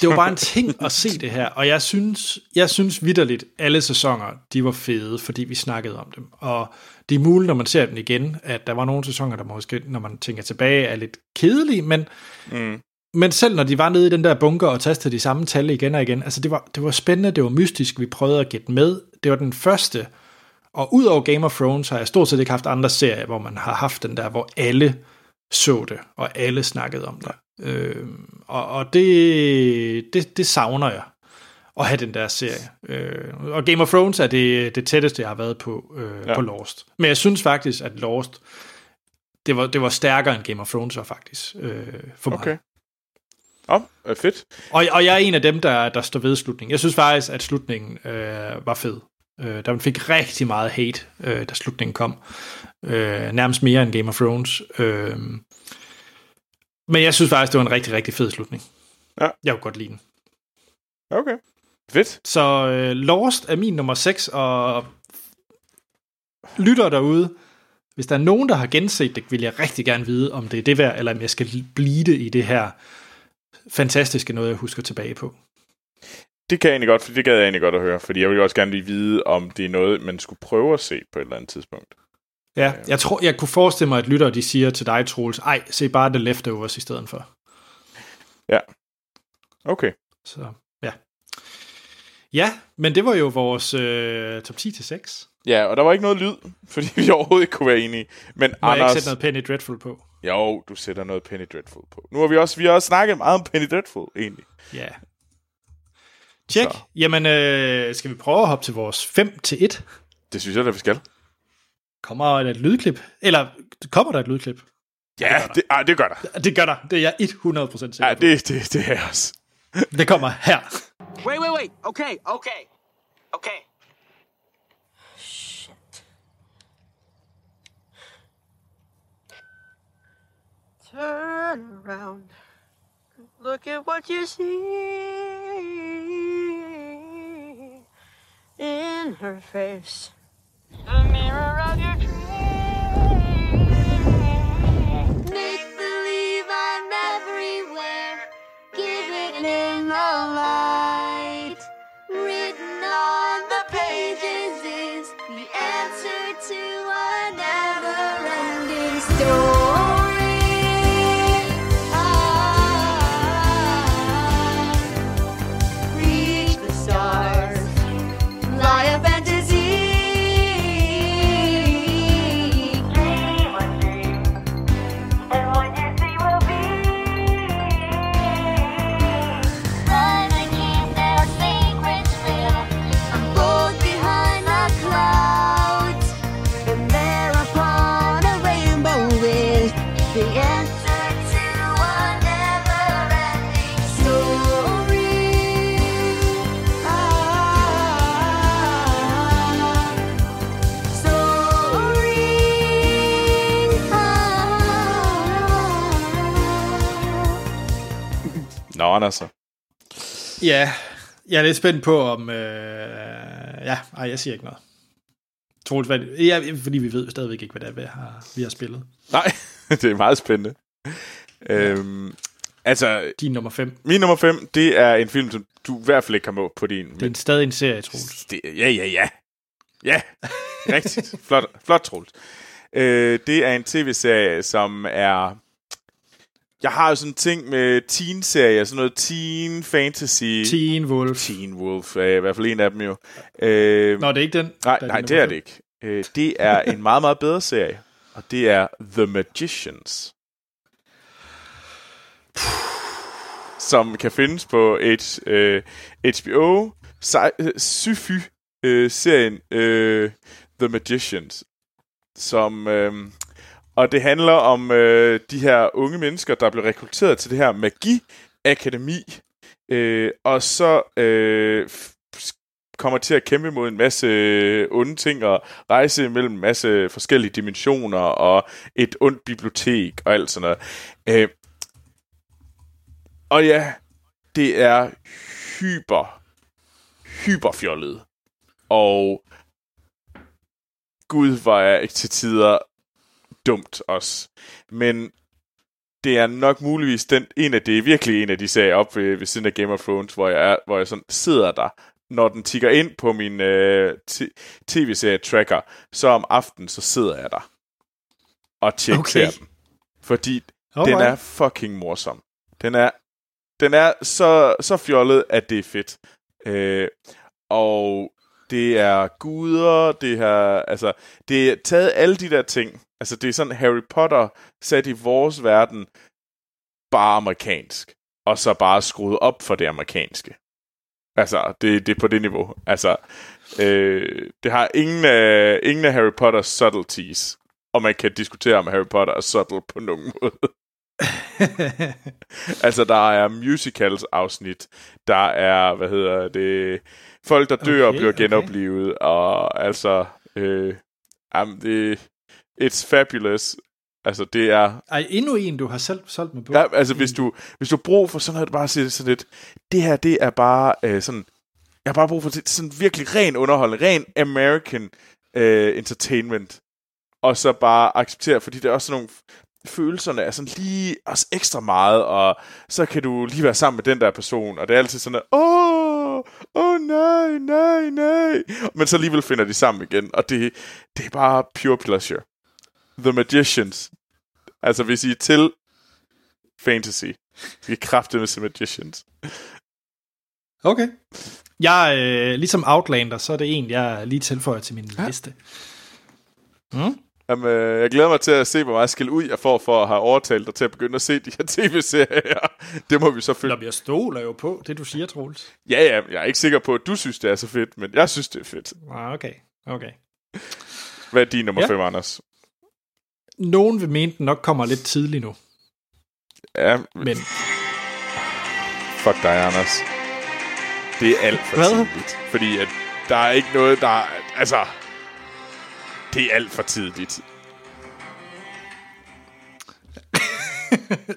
det var bare en ting at se det her, og jeg synes, jeg synes vidderligt, alle sæsoner, de var fede, fordi vi snakkede om dem. Og det er muligt, når man ser dem igen, at der var nogle sæsoner, der måske, når man tænker tilbage, er lidt kedelige, men Mm. men selv når de var nede i den der bunker og tastede de samme tal igen og igen, altså det var, det var spændende, det var mystisk, vi prøvede at gætte med. Det var den første, og ud over Game of Thrones har jeg stort set ikke haft andre serier, hvor man har haft den der, hvor alle så det, og alle snakkede om det. Øh, og og det, det, det savner jeg, at have den der serie. Øh, og Game of Thrones er det, det tætteste, jeg har været på, øh, ja. Ja. på Lost. Men jeg synes faktisk, at Lost, det var, det var stærkere end Game of Thrones var faktisk, øh, for mig. Okay. Oh, fedt. Og, og jeg er en af dem, der, der står ved slutningen. Jeg synes faktisk, at slutningen øh, var fed. Øh, der fik rigtig meget hate, øh, da slutningen kom. Øh, nærmest mere end Game of Thrones. Øh, men jeg synes faktisk, det var en rigtig, rigtig fed slutning. Ja. Jeg kunne godt lide den. Okay. Fedt. Så øh, Lost er min nummer 6, og lytter derude, hvis der er nogen, der har genset det, vil jeg rigtig gerne vide, om det er det værd, eller om jeg skal blive det i det her fantastiske noget, jeg husker tilbage på. Det kan jeg egentlig godt, for det gad jeg egentlig godt at høre, fordi jeg vil også gerne lige vide, om det er noget, man skulle prøve at se på et eller andet tidspunkt. Ja, jeg tror, jeg kunne forestille mig, at lytter, de siger til dig, Troels, ej, se bare The Leftovers i stedet for. Okay. Så, ja. Ja, men det var jo vores øh, top 10 til 6. Ja, og der var ikke noget lyd, fordi vi overhovedet ikke kunne være enige. Men Må jeg ikke Anders, sætte noget Penny Dreadful på? jo, du sætter noget Penny Dreadful på. Nu har vi også, vi har også snakket meget om Penny Dreadful, egentlig. Ja. Tjek. Så. Jamen, øh, skal vi prøve at hoppe til vores 5 til 1? Det synes jeg, da vi skal. Kommer der et lydklip? Eller kommer der et lydklip? Ja, det, ah, det gør der. Det gør der. Det er jeg 100% sikker Ja, på. det, det, det er også. Det kommer her. Wait, wait, wait. Okay, okay, okay. Turn around. Look at what you see in her face. The mirror of your dreams. Anders. så. Ja, jeg er lidt spændt på, om... Øh, ja, ej, jeg siger ikke noget. Troels, hvad, ja, fordi vi ved stadigvæk ikke, hvad det er, vi har, vi har spillet. Nej, det er meget spændende. Øhm, altså, Din nummer 5. min nummer 5, det er en film, som du i hvert fald ikke har med på din. Det er en, stadig en serie, Troels. Det, ja, ja, ja. Ja, rigtigt. flot, flot, Troels. Øh, det er en tv-serie, som er... Jeg har jo sådan en ting med teen-serier, sådan noget teen fantasy. Teen Wolf. Teen Wolf er i hvert fald en af dem jo. Øh, Nå, det er ikke den. nej, nej, det er det ikke. Øh, det er en meget, meget bedre serie, og det er The Magicians. Som kan findes på H, øh, HBO, sci- øh, sci-fi-serien øh, The Magicians. Som, øh, og det handler om øh, de her unge mennesker, der bliver rekrutteret til det her magi-akademi, øh, og så øh, kommer til at kæmpe mod en masse øh, onde ting og rejse mellem en masse forskellige dimensioner og et ondt bibliotek og alt sådan noget. Øh, og ja, det er hyper, hyperfjollet. Og Gud var jeg til tider dumt også. Men det er nok muligvis den, en af det er virkelig en af de serier op ved, ved siden af Game of Thrones, hvor jeg, er, hvor jeg sådan sidder der, når den tigger ind på min øh, t- tv-serie-tracker, så om aftenen, så sidder jeg der og tjekker Okay. den. Fordi Alright. den er fucking morsom. Den er, den er så, så fjollet, at det er fedt. Øh, og det er guder, det her, altså, det er taget alle de der ting. Altså, det er sådan Harry Potter sat i vores verden, bare amerikansk. Og så bare skruet op for det amerikanske. Altså, det, det er på det niveau. Altså, øh, det har ingen af, ingen af Harry Potters subtleties. Og man kan diskutere, om Harry Potter er subtle på nogen måde. altså, der er musicals-afsnit. Der er, hvad hedder det, folk, der dør okay, og bliver okay. genoplevet. Og altså, øh, jamen, det, it's fabulous. Altså, det er... Ej, endnu en, du har selv solgt mig på. Ja, altså, hvis du, hvis du har brug for sådan noget, bare sige sådan lidt, det her, det er bare øh, sådan, jeg har bare brug for det, sådan virkelig ren underholdning, ren American øh, entertainment, og så bare acceptere, fordi der er også sådan nogle, følelserne er sådan lige også ekstra meget, og så kan du lige være sammen med den der person, og det er altid sådan, åh, åh nej, nej, nej, men så alligevel finder de sammen igen, og det, det er bare pure pleasure. The Magicians. Altså, hvis I er til fantasy, så kan kræfte med Magicians. Okay. Jeg, øh, ligesom Outlander, så er det en, jeg lige tilføjer til min ja. liste. Mm? Jamen, øh, jeg glæder mig til at se, hvor meget skæld ud jeg får for at have overtalt dig til at begynde at se de her tv-serier. Det må vi så følge. Nå, jeg stoler jo på det, du siger, Troels. Ja, ja, jeg er ikke sikker på, at du synes, det er så fedt, men jeg synes, det er fedt. Ah, okay, okay. Hvad er din nummer Ja. 5, Anders? Nogen vil mene, den nok kommer lidt tidligt nu, Ja, men fuck dig, Anders. Det er alt for Hvad? tidligt. Fordi at der er ikke noget, der... er- Altså, det er alt for tidligt.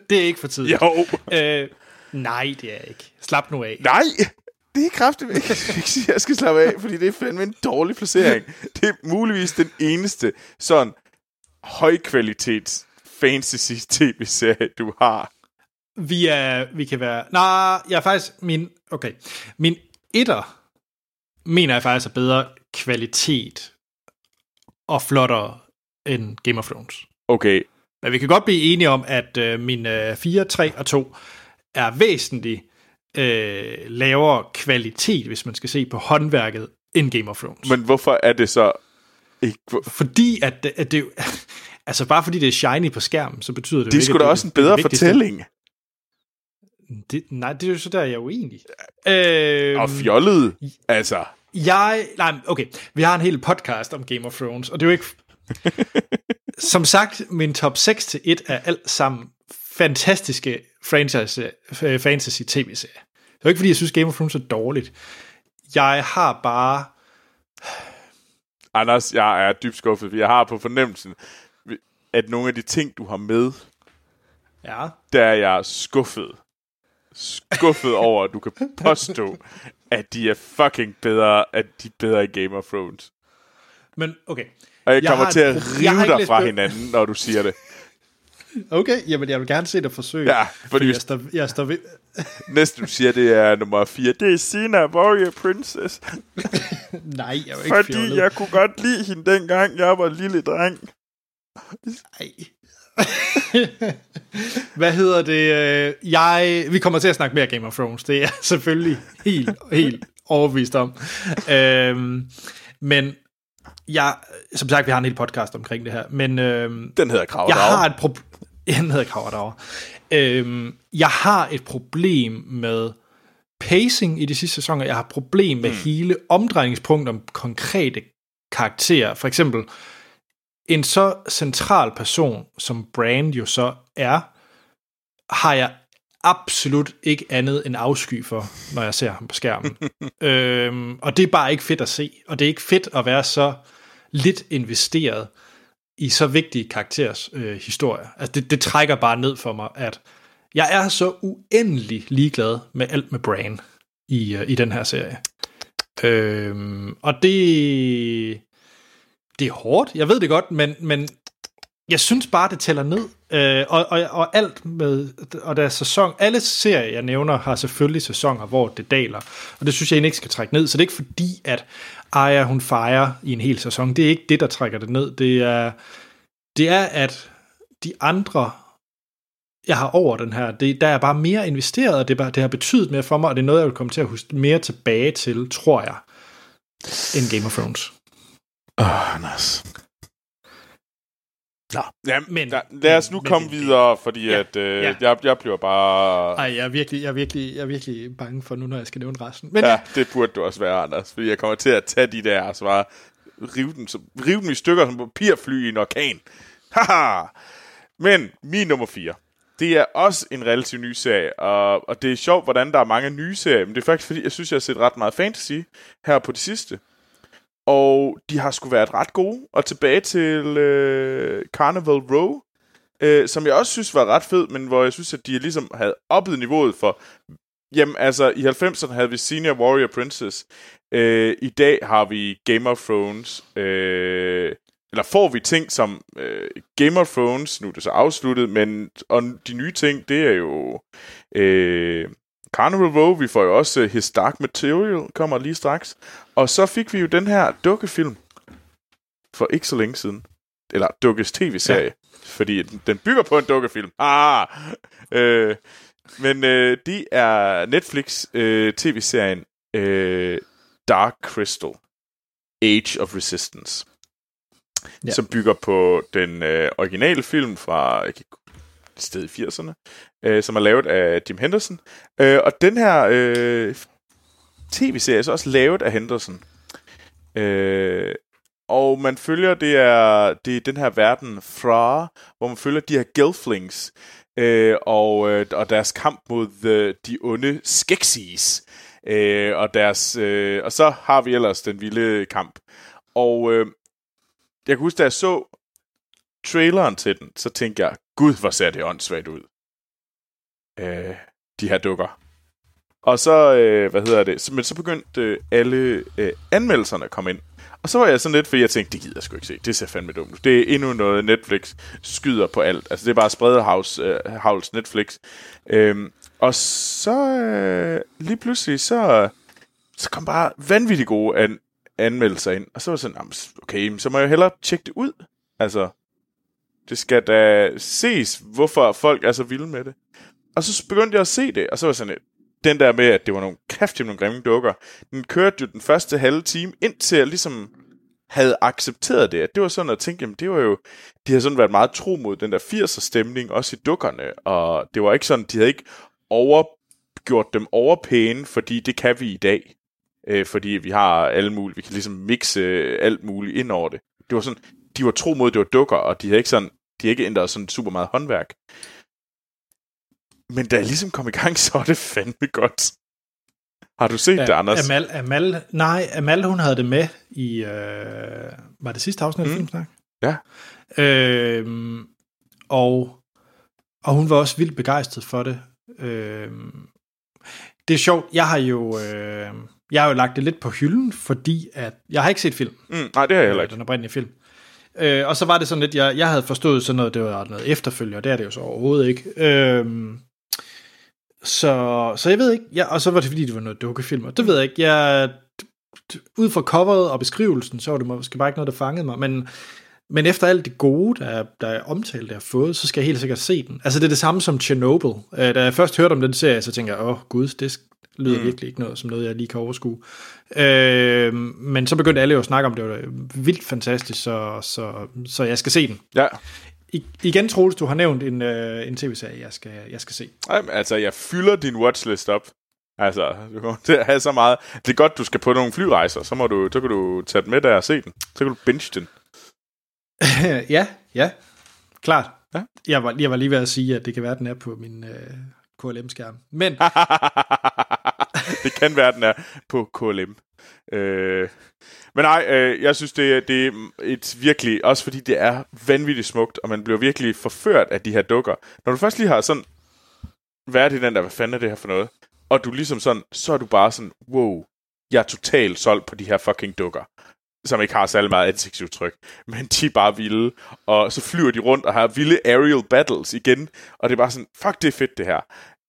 det er ikke for tidligt. Jo, Øh, nej, det er ikke. Slap nu af. nej, det er kraftigt ikke. Jeg skal ikke sige, jeg skal slappe af, fordi det er fandme en dårlig placering. Det er muligvis den eneste sådan højkvalitets fantasy tv-serie, du har. Vi, er, vi kan være... Nej, jeg er faktisk... Min, okay. Min etter mener jeg faktisk er bedre kvalitet og flottere end Game of Thrones. Okay, Men vi kan godt blive enige om, at øh, min øh, 4, 3 og 2 er væsentligt øh, lavere kvalitet, hvis man skal se på håndværket, end Game of Thrones. men hvorfor er det så ikke... hvor- Fordi at, det- at det Altså bare fordi det er shiny på skærmen, så betyder det Det er sgu at da også en bedre fortælling. Det, nej, det er jo så der, jeg er uenig. Øh, Og fjollet. Altså, Jeg, nej, okay, vi har en hel podcast om Game of Thrones, og det er jo ikke... Som sagt, min top 6 til 1 er alt sammen fantastiske franchise, øh, fantasy tv-serier. Det er jo ikke, fordi jeg synes, Game of Thrones er dårligt. Jeg har bare... Anders, jeg er dybt skuffet, jeg har på fornemmelsen, at nogle af de ting, du har med, Ja, der er jeg skuffet. Skuffet over, at du kan påstå, at de er fucking bedre, at de er bedre i Game of Thrones. men okay. Og jeg, Jeg kommer har til at rive dig fra hinanden, når du siger det. Okay, jamen jeg vil gerne se dig forsøge. Ja, fordi fordi jeg står, jeg står ved... næste du siger, det er nummer 4, det er Sina Warrior Princess. Nej, jeg er jo ikke Fordi fjollet. jeg kunne godt lide hende dengang, jeg var lille dreng. Ej. Hvad hedder det? øh, Jeg, vi kommer til at snakke mere Game of Thrones. Det er jeg selvfølgelig helt, helt overbevist om. Øhm, men jeg, som sagt, vi har en hel podcast omkring det her. Men øhm, Den hedder Krav jeg har et problem. Den hedder Kraver derovre. Øhm, jeg har et problem med pacing i de sidste sæsoner. Jeg har problem med mm. hele omdrejningspunktet om konkrete karakterer. For eksempel en så central person, som Brand jo så er, har jeg absolut ikke andet end afsky for, når jeg ser ham på skærmen. øhm, og det er bare ikke fedt at se. Og det er ikke fedt at være så lidt investeret i så vigtige karakterers øh, historie. Altså det, det trækker bare ned for mig, at jeg er så uendelig ligeglad med alt med Bran i, øh, i den her serie. Øhm, og det, det er hårdt, jeg ved det godt, men, men jeg synes bare, det tæller ned. Øh, og, og, og alt med, og der er sæson, alle serier, jeg nævner, har selvfølgelig sæsoner, hvor det daler. Og det synes jeg egentlig ikke skal trække ned. Så det er ikke fordi, at Arya, hun fejrer i en hel sæson. Det er ikke det, der trækker det ned. Det er, det er at de andre, jeg har over den her, det, der er bare mere investeret, og det, bare, det har betydet mere for mig, og det er noget, jeg vil komme til at huske mere tilbage til, tror jeg, end Game of Thrones. Åh, oh, nice. Nå, Ja, Men- men, da, lad os nu men komme det- videre, fordi Ja, at, øh, ja. jeg, jeg bliver bare... Ej, jeg er, virkelig, jeg, er virkelig, jeg er virkelig bange for nu, når jeg skal nævne resten. Men Ja, det burde du også være, Anders. Fordi jeg kommer til at tage de der og så bare rive dem, som, rive dem i stykker som papirfly i en orkan. Haha! Men min nummer 4, det er også en relativt ny serie, og, og det er sjovt, hvordan der er mange nye serier, men det er faktisk fordi, jeg synes, jeg har set ret meget fantasy her på det sidste. Og de har sgu været ret gode. Og tilbage til øh, Carnival Row, øh, som jeg også synes var ret fed, men hvor jeg synes, at de ligesom havde oppet niveauet for... Jamen, altså, i 90'erne havde vi Senior Warrior Princess. Øh, I dag har vi Game of Thrones. Øh, eller får vi ting som øh, Game of Thrones, nu er det så afsluttet, men og de nye ting, det er jo øh, Carnival Row, vi får jo også uh, His Dark Material, kommer lige straks. Og så fik vi jo den her dukkefilm for ikke så længe siden. Eller dukkes tv-serie. Ja. Fordi den, den bygger på en dukkefilm. Ah! Øh, men øh, det er Netflix øh, tv-serien øh, Dark Crystal. Age of Resistance. Ja. Som bygger på den øh, originale film fra jeg kan, ikke- et sted i 80'erne, øh, som er lavet af Jim Henderson. Øh, og den her øh, tv-serie er så også lavet af Henderson. Øh, og man følger, det er, det er den her verden fra, hvor man følger de her Gelflings, øh, og, øh, og deres kamp mod the, de onde Skeksis. Øh, og, deres, øh, og så har vi ellers den vilde kamp. Og øh, jeg kan huske, da jeg så traileren til den, så tænkte jeg, gud, hvor ser det åndssvagt ud. Øh, de her dukker. Og så, øh, hvad hedder det, så, men så begyndte øh, alle øh, anmeldelserne at komme ind. Og så var jeg sådan lidt, fordi jeg tænkte, det gider jeg sgu ikke se. Det ser fandme dumt ud. Det er endnu noget, Netflix skyder på alt. Altså, det er bare spredehavs øh, havls Netflix. Øhm, og så øh, lige pludselig, så, så kom bare vanvittigt gode an, anmeldelser ind. Og så var jeg sådan, okay, så må jeg hellere tjekke det ud. Altså, det skal da ses, hvorfor folk er så vilde med det. Og så begyndte jeg at se det, og så var sådan den der med, at det var nogle kraftige, nogle grimme dukker, den kørte jo den første halve time, indtil jeg ligesom havde accepteret det. At det var sådan at tænke, jamen det var jo, de har sådan været meget tro mod den der 80'er stemning, også i dukkerne, og det var ikke sådan, de havde ikke over, gjort dem overpæne, fordi det kan vi i dag. Øh, fordi vi har alle mulige, vi kan ligesom mixe øh, alt muligt ind over det. Det var sådan, de var tro mod, at det var dukker, og de havde ikke sådan, de havde ikke ændret sådan super meget håndværk. Men da jeg ligesom kom i gang, så var det fandme godt. Har du set det, Anders? Amal, Amal, nej, Amal, hun havde det med i, øh, var det sidste afsnit af Mm. Filmsnak? Ja. Øhm, og, og hun var også vildt begejstret for det. Øhm, det er sjovt, jeg har jo, øh, jeg har jo lagt det lidt på hylden, fordi at, jeg har ikke set film, Mm, nej, det har jeg heller ikke. den oprindelige film. Øh, og så var det sådan lidt, jeg, jeg havde forstået sådan noget, det var noget efterfølger, det er det jo så overhovedet ikke. Øh, så, så jeg ved ikke, ja, og så var det fordi, det var noget dukkefilm, og det ved jeg ikke, jeg, ud fra coveret og beskrivelsen, så var det måske bare ikke noget, der fangede mig, men, men efter alt det gode, der, der er omtalt, der er fået, så skal jeg helt sikkert se den. Altså det er det samme som Chernobyl. Øh, Da jeg først hørte om den serie, så tænker jeg, åh gud, det lyder mm. virkelig ikke noget, som noget, jeg lige kan overskue. Øh, men så begyndte alle jo at snakke om det, var vildt fantastisk, så, så, så jeg skal se den. Ja. I, igen, Troels, du har nævnt en, øh, en tv-serie, jeg skal, jeg skal se. Ej, men altså, jeg fylder din watchlist op. Altså, du kommer til at have så meget. Det er godt, du skal på nogle flyrejser. Så, må du, så kan du tage den med der og se den. Så kan du binge den. ja, ja, klart. Ja. Jeg, var, jeg var lige ved at sige, at det kan være, at den er på min øh, KLM-skærm. Men det kan være, den er på KLM. Øh, men nej, øh, jeg synes, det, det er et virkelig, også fordi det er vanvittigt smukt, og man bliver virkelig forført af de her dukker. Når du først lige har sådan, været i den der, hvad fanden er det her for noget? Og du ligesom sådan, så er du bare sådan, wow, jeg er totalt solgt på de her fucking dukker som ikke har særlig meget ansigtsudtryk, men de er bare vilde, og så flyver de rundt og har vilde aerial battles igen, og det er bare sådan, fuck, det er fedt det her.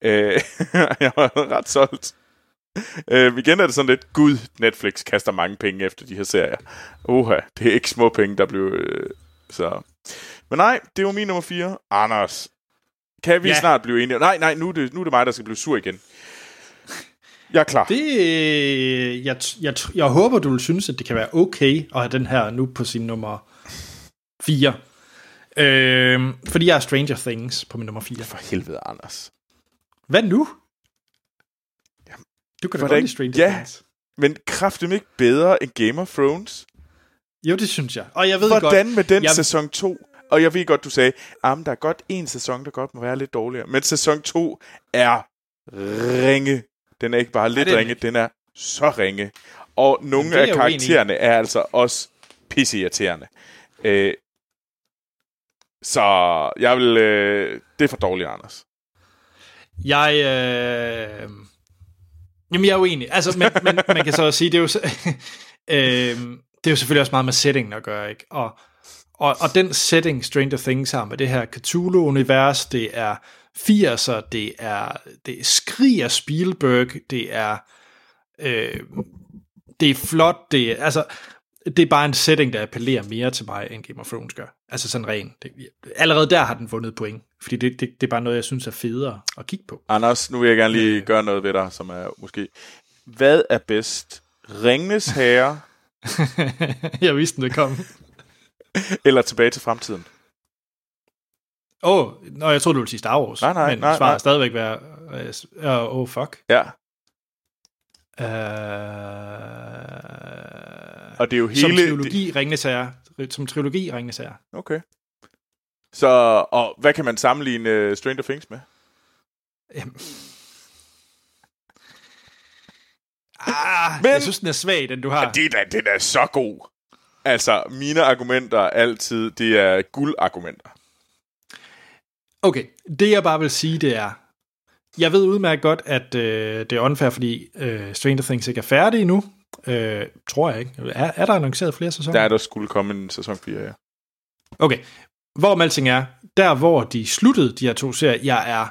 Øh, jeg var ret solgt. Øh, igen er det sådan lidt, gud, Netflix kaster mange penge efter de her serier. Oha, det er ikke små penge, der blev... Øh, så. Men nej, det var min nummer 4. Anders, kan vi ja. Snart blive enige? Nej, nej, nu er, det, nu er det mig, der skal blive sur igen. Jeg er klar. det, øh, jeg, jeg, jeg håber, du vil synes, at det kan være okay at have den her nu på sin nummer 4. Øh, fordi jeg er Stranger Things på min nummer 4. For helvede, Anders. Hvad nu? Du kan da hvordan- godt lide Stranger ja. Things. Men kraftigt ikke bedre end Game of Thrones? Jo, det synes jeg. Og jeg ved Hvordan godt, med den jeg- sæson 2? Og jeg ved godt, du sagde, at der er godt en sæson, der godt må være lidt dårligere. Men sæson 2 er ringe. Den er ikke bare lidt den ringe, den er så ringe. Og nogle af karaktererne er altså også pisseirriterende. Øh, Så jeg vil... Øh, det er for dårligt, Anders. Jeg... Øh... Jamen, jeg er uenig. Altså, men, men man kan så også sige, det er jo, øh, det er jo selvfølgelig også meget med settingen at gøre, ikke? Og, og, og den setting Stranger Things har med det her Cthulhu-univers, det er 80'er, det er, det skriger Spielberg, det er, øh, det er flot, det er, altså, det er bare en setting, der appellerer mere til mig, end Game of Thrones gør. Altså sådan ren. Det, allerede der har den vundet point, fordi det, det, det er bare noget, jeg synes er federe at kigge på. Anders, nu vil jeg gerne lige Øh. gøre noget ved dig, som er måske... Hvad er bedst? Ringnes Herre jeg vidste, den ville komme. eller Tilbage til fremtiden? Åh, oh, nå, jeg troede, du ville sige Star Wars. Nej, nej, men nej, svaret nej. stadigvæk være, øh, åh, oh, fuck. Ja, Uh, og det er jo som hele... trilogi, Ringnes Herre. Som trilogi, Ringnes Herre. Det, okay. Så, og hvad kan man sammenligne uh, Stranger Things med? Jamen. Ah, Men- jeg synes, den er svag, den du har. Ja, det er da, det er så god. Altså, mine argumenter altid, det er guldargumenter. Okay, det jeg bare vil sige, det er, jeg ved udmærket godt, at øh, det er unfair, fordi øh, Stranger Things ikke er færdig endnu. Øh, tror jeg ikke. Er, er der annonceret flere sæsoner? Der er der skulle komme en sæson 4, ja. Okay, hvor alting er, der hvor de sluttede, de her to serier, jeg er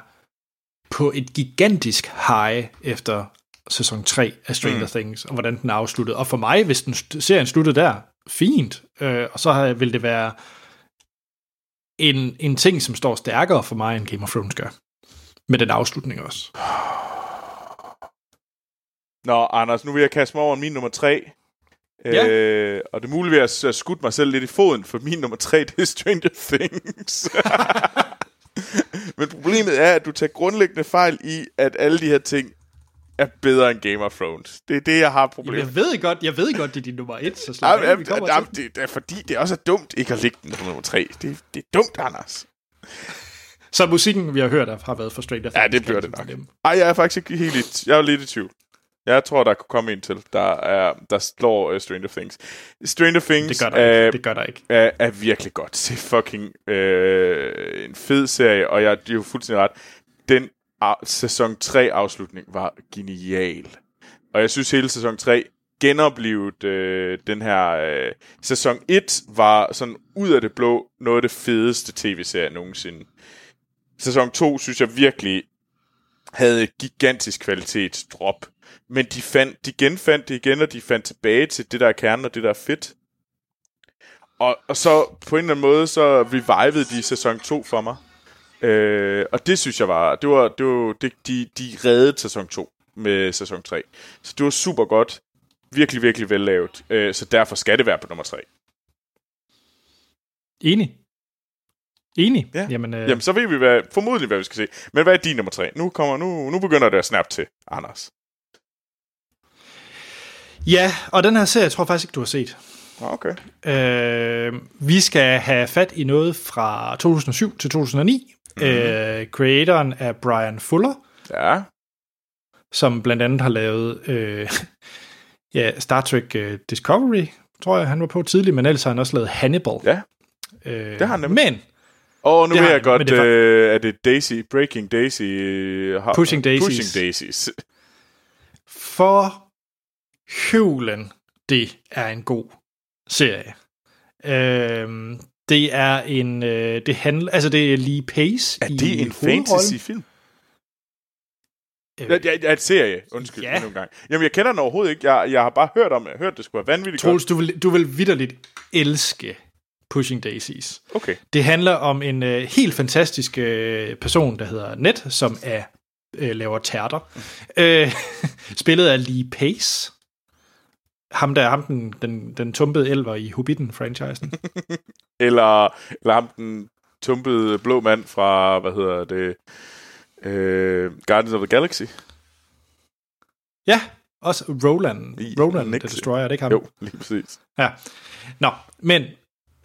på et gigantisk high efter sæson 3 af Stranger Mm. Things, og hvordan den er afsluttet. Og for mig, hvis den serien sluttede der, fint. Øh, og så vil det være en, en ting, som står stærkere for mig, end Game of Thrones gør. Med den afslutning også. Nå, Anders, nu vil jeg kaste mig over min nummer 3. Ja. Øh, og det er muligt, at jeg skudt mig selv lidt i foden, for min nummer 3, det er Stranger Things. Men problemet er, at du tager grundlæggende fejl i, at alle de her ting er bedre end Game of Thrones. Det er det, jeg har Jamen, problemet jeg ved godt, jeg ved godt, det er din nummer et, så slap Jamen, af, jamen, jamen, det, det er fordi, det er også dumt ikke at lægge den på nummer 3. Det, det er dumt, Anders. Så musikken, vi har hørt, har været for Stranger Things. Ja, det bliver det ligesom nok. Ej, jeg er faktisk ikke helt i, jeg er lidt i tvivl. Jeg tror, der kunne komme en til, der, er, der slår uh, Stranger Things. Stranger Things Det gør der er, ikke. Det gør der ikke. er, er virkelig godt. Det er fucking øh, en fed serie, og jeg det er jo fuldstændig ret. Den af, sæson 3 afslutning var genial. Og jeg synes hele sæson 3 genoplevet øh, den her... Øh, sæson 1 var sådan ud af det blå noget af det fedeste tv-serie nogensinde. Sæson 2 synes jeg virkelig havde et gigantisk kvalitetsdrop. Men de, fandt, de genfandt det igen, og de fandt tilbage til det, der er kernen, og det, der er fedt. Og, og så på en eller anden måde, så revivede de sæson 2 for mig. Øh, og det synes jeg var, det var, det var det, de, de reddede sæson 2 med sæson 3. Så det var super godt. Virkelig, virkelig vellavet. Øh, så derfor skal det være på nummer 3. Enig. Enig. Ja. Jamen, øh, Jamen, så ved vi hvad, formodentlig, hvad vi skal se. Men hvad er din nummer 3? Nu, kommer, nu, nu begynder det at snappe til, Anders. Ja, og den her serie, jeg tror faktisk ikke, du har set. Okay. Øh, vi skal have fat i noget fra 2007 til 2009. Mhm. Mm-hmm. Øh, creatoren er Brian Fuller, Ja. som blandt andet har lavet øh, ja, Star Trek øh, Discovery, tror jeg, han var på tidligt, men ellers har han også lavet Hannibal. Ja. øh, det har han nemlig. Men Og nu Det ved jeg godt, det er øh, er det Daisy, Breaking Daisy? øh, har- Pushing Daisies. Pushing Daisies. for høvlen, det er en god serie. Øh, det er en, øh, det handler, altså det er Lee Pace Er i det en hovedrollen. fantasy-film? Øh, ja, ja, et serie. Undskyld, Ja. nogle gange. Jamen, jeg kender den overhovedet ikke. Jeg, jeg har bare hørt om. Jeg hørt, det skulle være vanvittigt Troels, du vil, du vil vidderligt elske Pushing Daisies. Okay. Det handler om en øh, helt fantastisk øh, person, der hedder Ned, som er øh, laver tærter. Øh, spillet af Lee Pace. Ham der, ham den, den, den tumpede elver i Hobbiten-franchisen. Eller, eller ham den tumpede blå mand fra, hvad hedder det, øh, Guardians of the Galaxy. ja, også Roland. I- Roland the Nixon. Destroyer, er det ikke ham? Jo, lige præcis. Ja. Nå, men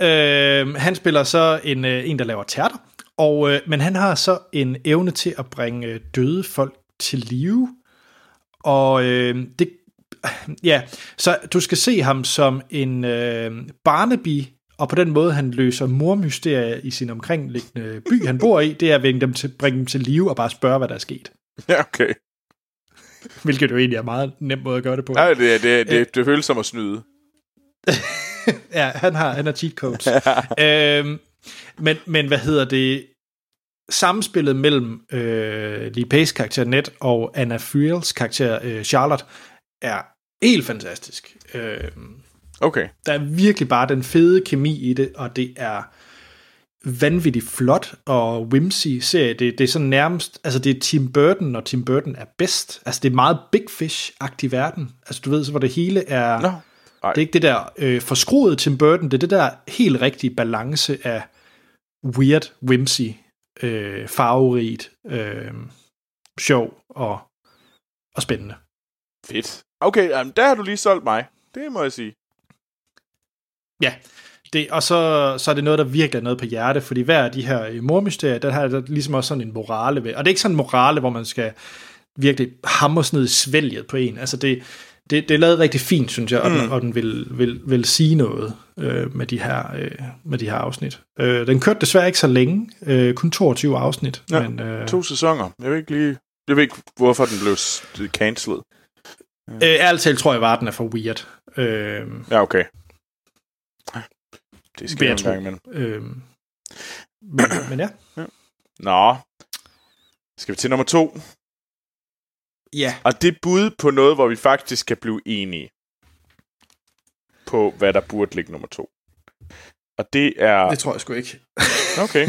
øh, han spiller så en, øh, en der laver tærter, og, øh, men han har så en evne til at bringe øh, døde folk til live. Og øh, det, ja, så du skal se ham som en øh, Barnaby Og på den måde, han løser mormysterier i sin omkringliggende by, han bor i, det er at bringe dem til, bringe dem til live og bare spørge, hvad der er sket. Ja, okay. Hvilket jo egentlig er meget nem måde at gøre det på. Nej, det, det, det, det føles som at snyde. Ja, han har, han har cheat codes. øhm, men, men hvad hedder det? Samspillet mellem øh, Lee Pace karakter Ned og Anna Friels karakter øh, Charlotte er helt fantastisk. Øhm, Okay. der er virkelig bare den fede kemi i det, og det er vanvittigt flot og whimsy serie. Det, det er sådan nærmest, altså det er Tim Burton, når Tim Burton er bedst. Altså det er meget Big Fish-agtig verden. Altså du ved, så hvor det hele er... Ej. Det er ikke det der øh, forskruede Tim Burton, det er det der helt rigtige balance af weird, whimsy, øh, farverigt, øh, sjov og, og spændende. Fedt. Okay, jamen, der har du lige solgt mig. Det må jeg sige. Ja, det, og så, så er det noget, der virkelig er noget på hjerte, fordi hver af de her øh, mormysterier, der har der ligesom også sådan en morale ved. Og det er ikke sådan en morale, hvor man skal virkelig hamres ned i svælget på en. Altså det, det, det er lavet rigtig fint, synes jeg, og den, og den vil, vil, vil sige noget øh, med, de her, øh, med de her afsnit. Øh, den kørte desværre ikke så længe, øh, kun 22 afsnit. Ja, men, øh, To sæsoner. Jeg ved ikke lige... Jeg ved ikke, hvorfor den blev cancelled. Øh, ærligt talt tror jeg bare, den er for weird. Øh, Ja, okay. Det skal jeg gang imellem. øh, men, men ja. Nå. Skal vi til nummer to? Ja. Og det bud på noget, hvor vi faktisk kan blive enige på, hvad der burde ligge nummer to. Og det er... Det tror jeg sgu ikke. Okay.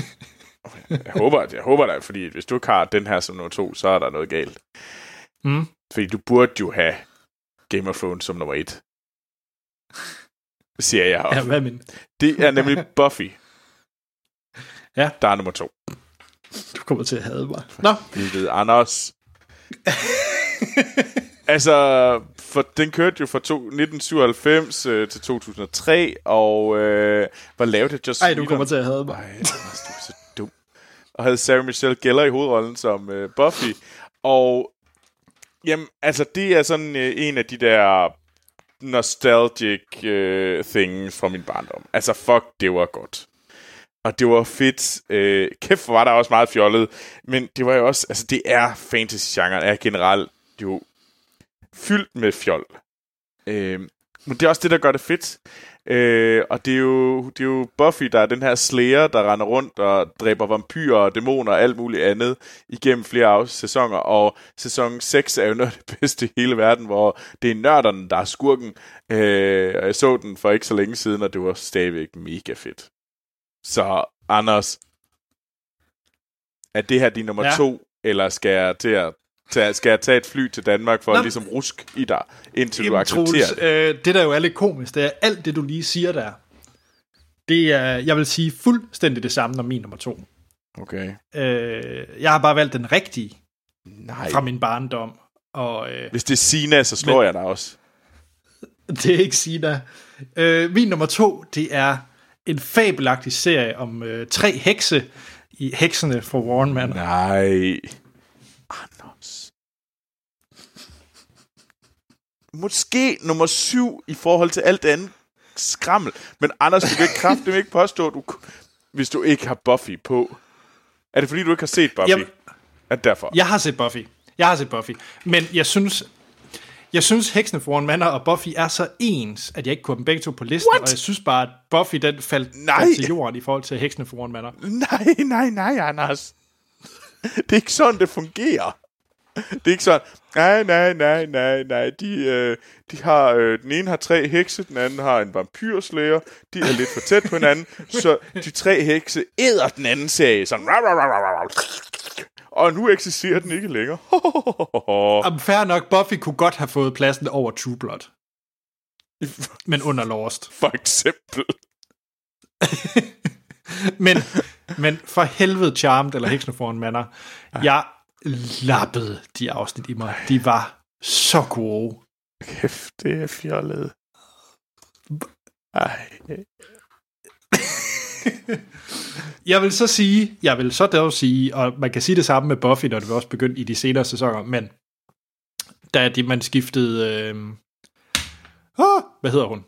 Jeg håber, jeg håber da, fordi hvis du ikke har den her som nummer to, så er der noget galt. Mm. Fordi du burde jo have Game of Thrones som nummer et. Siger jeg Ja, også. hvad er min? Det er nemlig Buffy. Ja. Der er nummer to. Du kommer til at hade mig. Nå, Vi ved Anders. altså, for den kørte jo fra to, 1997 øh, til 2003, og øh, var lavet af Joss ej, du kommer til at hade mig. Ej, Anders, du er så dum. Og havde Sarah Michelle Gellar i hovedrollen som øh, Buffy. Og jamen, altså, det er sådan øh, en af de der nostalgic øh, things fra min barndom. Altså, fuck, det var godt. Og det var fedt. Øh, kæft, hvor var der også meget fjollet. Men det var jo også, altså det er fantasy-genren, er generelt jo fyldt med fjol. Øh, men det er også det, der gør det fedt. Øh, og det er, jo, det er jo Buffy, der er den her slayer, der render rundt og dræber vampyrer og dæmoner og alt muligt andet igennem flere af sæsoner. Og sæson 6 er jo noget af det bedste i hele verden, hvor det er nørderne, der er skurken. Øh, og jeg så den for ikke så længe siden, og det var stadigvæk mega fedt. Så Anders, er det her din nummer ja. to, eller skal jeg, til at, tage, skal jeg tage et fly til Danmark for Nå. at ligesom rusk i dig, indtil du Jamen, accepterer Troels, det? øh, det der jo er lidt komisk, det er alt det, du lige siger der. Det er, jeg vil sige, fuldstændig det samme som min nummer to. Okay. Øh, jeg har bare valgt den rigtige Nej. fra min barndom. Og øh, Hvis det er Sina, så slår Men... jeg dig også. det er ikke Sina. Øh, min nummer to, det er en fabelagtig serie om øh, tre hekse i Heksene fra Warren Manor. Nej. Måske nummer syv i forhold til alt andet skrammel. Men Anders, du kan kraftigt ikke påstå, du, hvis du ikke har Buffy på. Er det fordi, du ikke har set Buffy? Jamen- er det derfor? Jeg har set Buffy. Jeg har set Buffy. Men jeg synes, jeg synes Heksene for Warren Manor og Buffy er så ens, at jeg ikke kunne have dem begge to på listen. What? Og jeg synes bare, at Buffy den faldt, Nej. faldt til jorden i forhold til Heksene for Warren Manor. Nej, nej, nej, Anders. Det er ikke sådan, det fungerer. Det er ikke sådan, nej, nej, nej, nej, nej. De, øh, de har, øh, den ene har tre hekse, den anden har en vampyrslæger. De er lidt for tæt på hinanden, så de tre hekse æder den anden serie. Sådan, og nu eksisterer den ikke længere. Jamen, fair nok, Buffy kunne godt have fået pladsen over True Blood. Men under Lost. For eksempel. Men, men for helvede Charmed eller Warren Manor. Jeg lappede de afsnit i mig. De var så gode. Kæft, det er fjollet. Ej. Jeg vil så sige, jeg vil så dog sige, og man kan sige det samme med Buffy, når det også begyndte i de senere sæsoner, men da de, man skiftede, øh, ah, hvad hedder hun?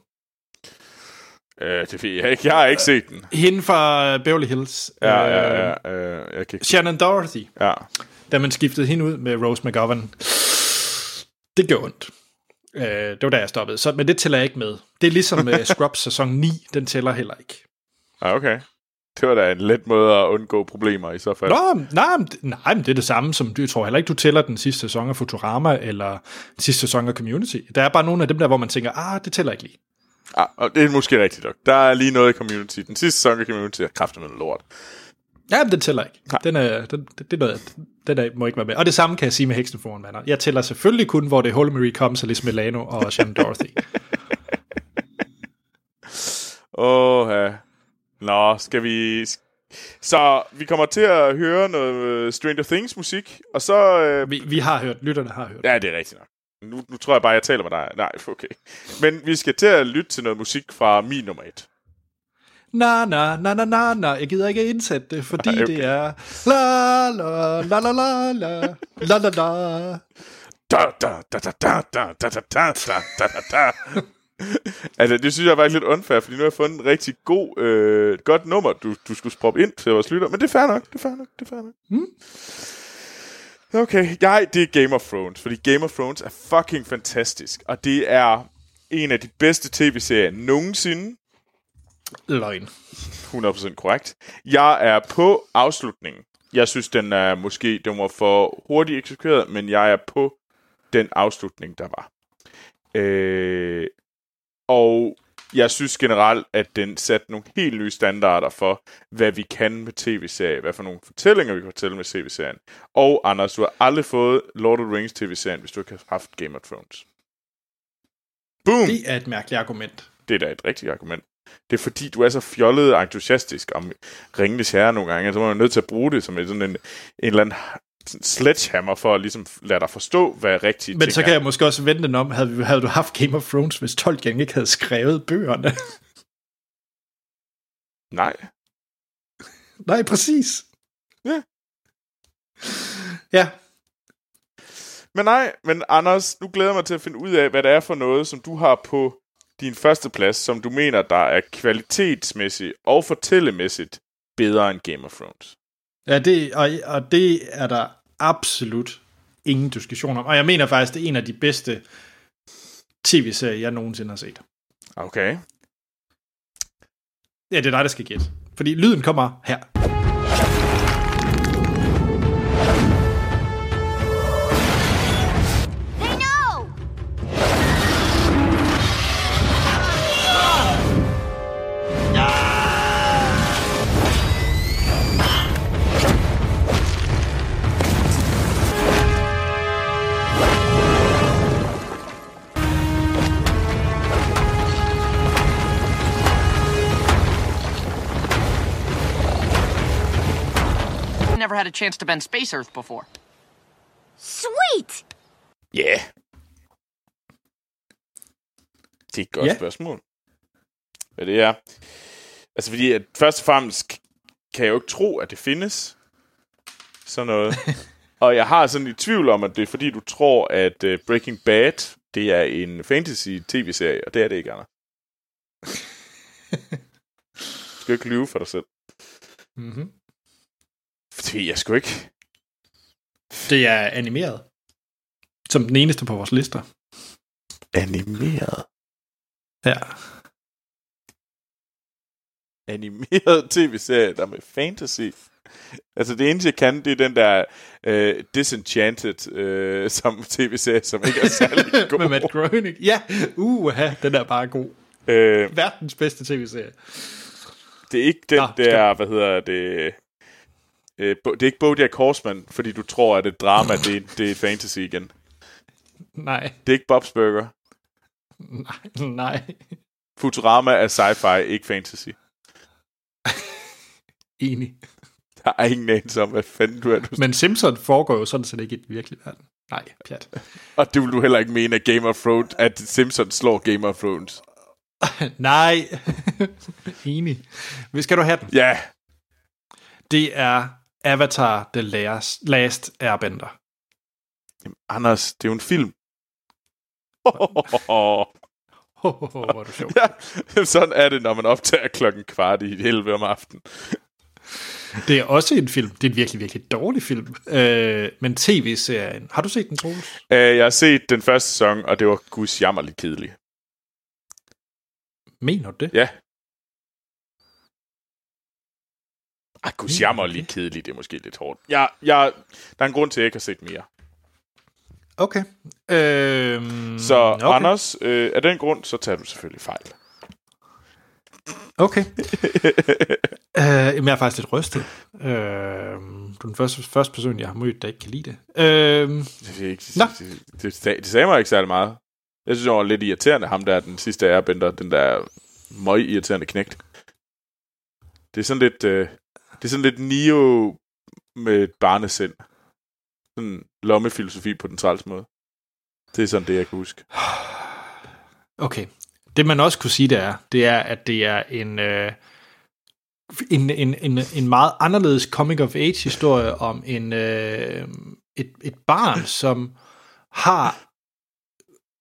Øh, det ved jeg ikke. Jeg har ikke set den. Hende fra Beverly Hills. Ja, øh, ja, ja. Øh, jeg kan ikke... Shannon Dorothy. Ja. da man skiftede hende ud med Rose McGovern. Det gjorde ondt. Øh, det var da jeg stoppede. Så, men det tæller jeg ikke med. Det er ligesom med Scrubs sæson 9, den tæller heller ikke. Ah, okay. Det var da en let måde at undgå problemer i så fald. Nå, nej, nej, men det er det samme som, du tror heller ikke, du tæller den sidste sæson af Futurama, eller den sidste sæson af Community. Der er bare nogle af dem der, hvor man tænker, ah, det tæller ikke lige. Ah, og det er måske rigtigt nok. Der er lige noget i Community. Den sidste sæson af Community er kraftigt med lort. Ja, men den tæller ikke. Den er, den, det, det er noget, den er, må ikke være med. Og det samme kan jeg sige med Heksen foran vandet. Jeg tæller selvfølgelig kun, hvor det er Holy Marie Combs, Alice Milano og Shannon Dorothy. Åh, ja. Nå, skal vi... Så vi kommer til at høre noget øh, Stranger Things musik, og så... Øh, vi, vi har hørt, lytterne har hørt. ja, det er rigtigt nok. Nu, nu tror jeg bare, jeg taler med dig. Nej, okay. Men vi skal til at lytte til noget musik fra min nummer et. Na, na, na, na, na, na. Jeg gider ikke indsætte det, fordi Nej, okay. det er la, la, la, la, la, la, la, la, la. Da, da, da, da, da, da, da, da, da, da, da, da, altså, det synes jeg var lidt unfair, fordi nu har jeg fundet en rigtig god, øh, godt nummer, du, du skulle proppe ind til vores lytter. Men det er fair nok, det er fair nok, det er fair nok. Hmm? Okay, jeg, det er Game of Thrones, fordi Game of Thrones er fucking fantastisk, og det er en af de bedste tv-serier nogensinde. Løgn. 100% korrekt. Jeg er på afslutningen. Jeg synes, den er måske, den var for hurtigt eksekveret, men jeg er på den afslutning, der var. Øh, og jeg synes generelt, at den satte nogle helt nye standarder for, hvad vi kan med tv-serier, hvad for nogle fortællinger vi kan fortælle med tv-serien. Og Anders, du har aldrig fået Lord of the Rings tv-serien, hvis du ikke har haft Game of Thrones. Boom! Det er et mærkeligt argument. Det er da et rigtigt argument. Det er fordi, du er så fjollet entusiastisk om Ringenes Herre nogle gange, så er man nødt til at bruge det som en, sådan en, en eller anden sledgehammer for at ligesom lade dig forstå, hvad rigtige Men ting så er. kan jeg måske også vente den om, havde, havde du haft Game of Thrones, hvis Tolkien ikke havde skrevet bøgerne. Nej. Nej, præcis. Ja. Ja, Men nej, men Anders, nu glæder jeg mig til at finde ud af, hvad det er for noget, som du har på din første plads, som du mener, der er kvalitetsmæssigt og fortællemæssigt bedre end Game of Thrones. ja det, og, og det er der absolut ingen diskussion om. Og jeg mener faktisk, det er en af de bedste tv-serier, jeg nogensinde har set. Okay. Ja, det er dig, der skal gætte. Fordi lyden kommer her. A chance to bend Space Earth before. Sweet! Ja. Yeah. Det er et godt yeah. spørgsmål. Hvad det er? Altså fordi, at først og fremmest kan jeg jo ikke tro, at det findes. Sådan noget. og jeg har sådan i tvivl om, at det er fordi, du tror, at uh, Breaking Bad, det er en fantasy-tv-serie, og det er det ikke, Anna. du skal ikke lyve for dig selv. Mm-hmm. Fordi jeg sgu ikke... Det er animeret. Som den eneste på vores lister. Animeret. Ja. animeret tv-serie, der er med fantasy. Altså det eneste, jeg kan, det er den der uh, Disenchanted uh, som tv-serie, som ikke er særlig god. Med Matt Groening. Ja, uha, den er bare god. uh, Verdens bedste tv-serie. det er ikke den Nå, der, hvad hedder det... Uh, det er ikke Bojack Horseman, fordi du tror, at et drama, det, er- det er fantasy igen. Nej, Det er ikke Bob's Burger. nej, nej. Futurama er sci-fi, ikke fantasy. Enig. Der er ingen anelse om, hvad fanden du er. Du... Men Simpson foregår jo sådan set ikke i den virkelige verden. Nej, pjat. Og det vil du heller ikke mene, at Game of Thrones, at Simpsons slår Game of Thrones. Nej. Enig. Hvad skal du have den? Ja, Det er Avatar The Last, Last Airbender. Jamen, Anders, det er jo en film. Hvor er du sjov. Ja, sådan er det, når man optager klokken kvart i 11 om aftenen. Det er også en film. Det er en virkelig, virkelig dårlig film. Øh, men tv-serien. Har du set den, Troels? Uh, jeg har set den første sæson, og det var gudsjammerligt kedeligt. Mener du det? Ja. Ej, gudsjammerligt kedeligt, det er måske lidt hårdt. Jeg, jeg, der er en grund til, at jeg ikke har set mere. Okay. Øhm, Så okay. Anders, øh, af den grund, så tager du selvfølgelig fejl. Okay. øh, jamen, jeg er faktisk lidt rystet. Øh, du er den første, første person, jeg har mødt, der ikke kan lide det. Øh, Det, er ikke, det, det, det, det, det sagde mig ikke særlig meget. Jeg synes, det var lidt irriterende, ham der, den sidste airbender, den der møg irriterende knægt. Det er sådan lidt, øh, det er sådan lidt Neo med et barnesind. Sådan lommefilosofi på den træls måde. Det er sådan det, jeg kan huske. okay. Det man også kunne sige, det er, det er, at det er en, øh, en, en, en, en meget anderledes coming-of-age-historie om en, øh, et, et barn, som har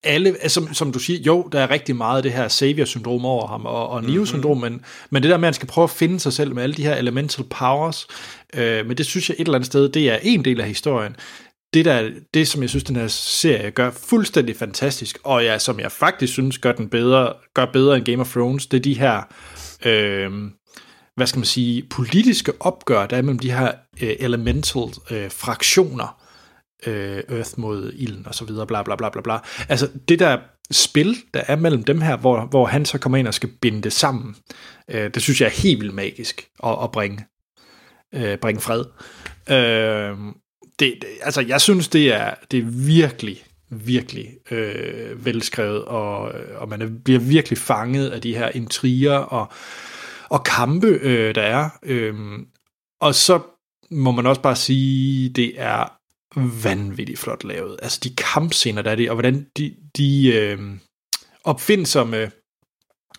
alle, altså, som, som du siger, jo, der er rigtig meget af det her savior-syndrom over ham, og, og Neo-syndrom, men, men det der med, at han skal prøve at finde sig selv med alle de her elemental powers, øh, men det synes jeg et eller andet sted, det er en del af historien. Det, der, det, som jeg synes, den her serie gør fuldstændig fantastisk, og ja, som jeg faktisk synes gør den bedre, gør bedre end Game of Thrones, det er de her, øh, hvad skal man sige, politiske opgør, der er mellem de her øh, elemental øh, fraktioner, øh, Earth mod ilden og så videre, bla bla bla bla bla. Altså det der spil, der er mellem dem her, hvor, hvor han så kommer ind og skal binde det sammen, øh, det synes jeg er helt vildt magisk at, at bringe, øh, bringe fred. Øh, det, det, altså jeg synes, det er, det er virkelig, virkelig øh, velskrevet, og, og man er, bliver virkelig fanget af de her intriger og, og kampe, øh, der er. Øh, og så må man også bare sige, det er vanvittigt flot lavet. Altså de kampscener, der er det, og hvordan de, de øh, opfindsomme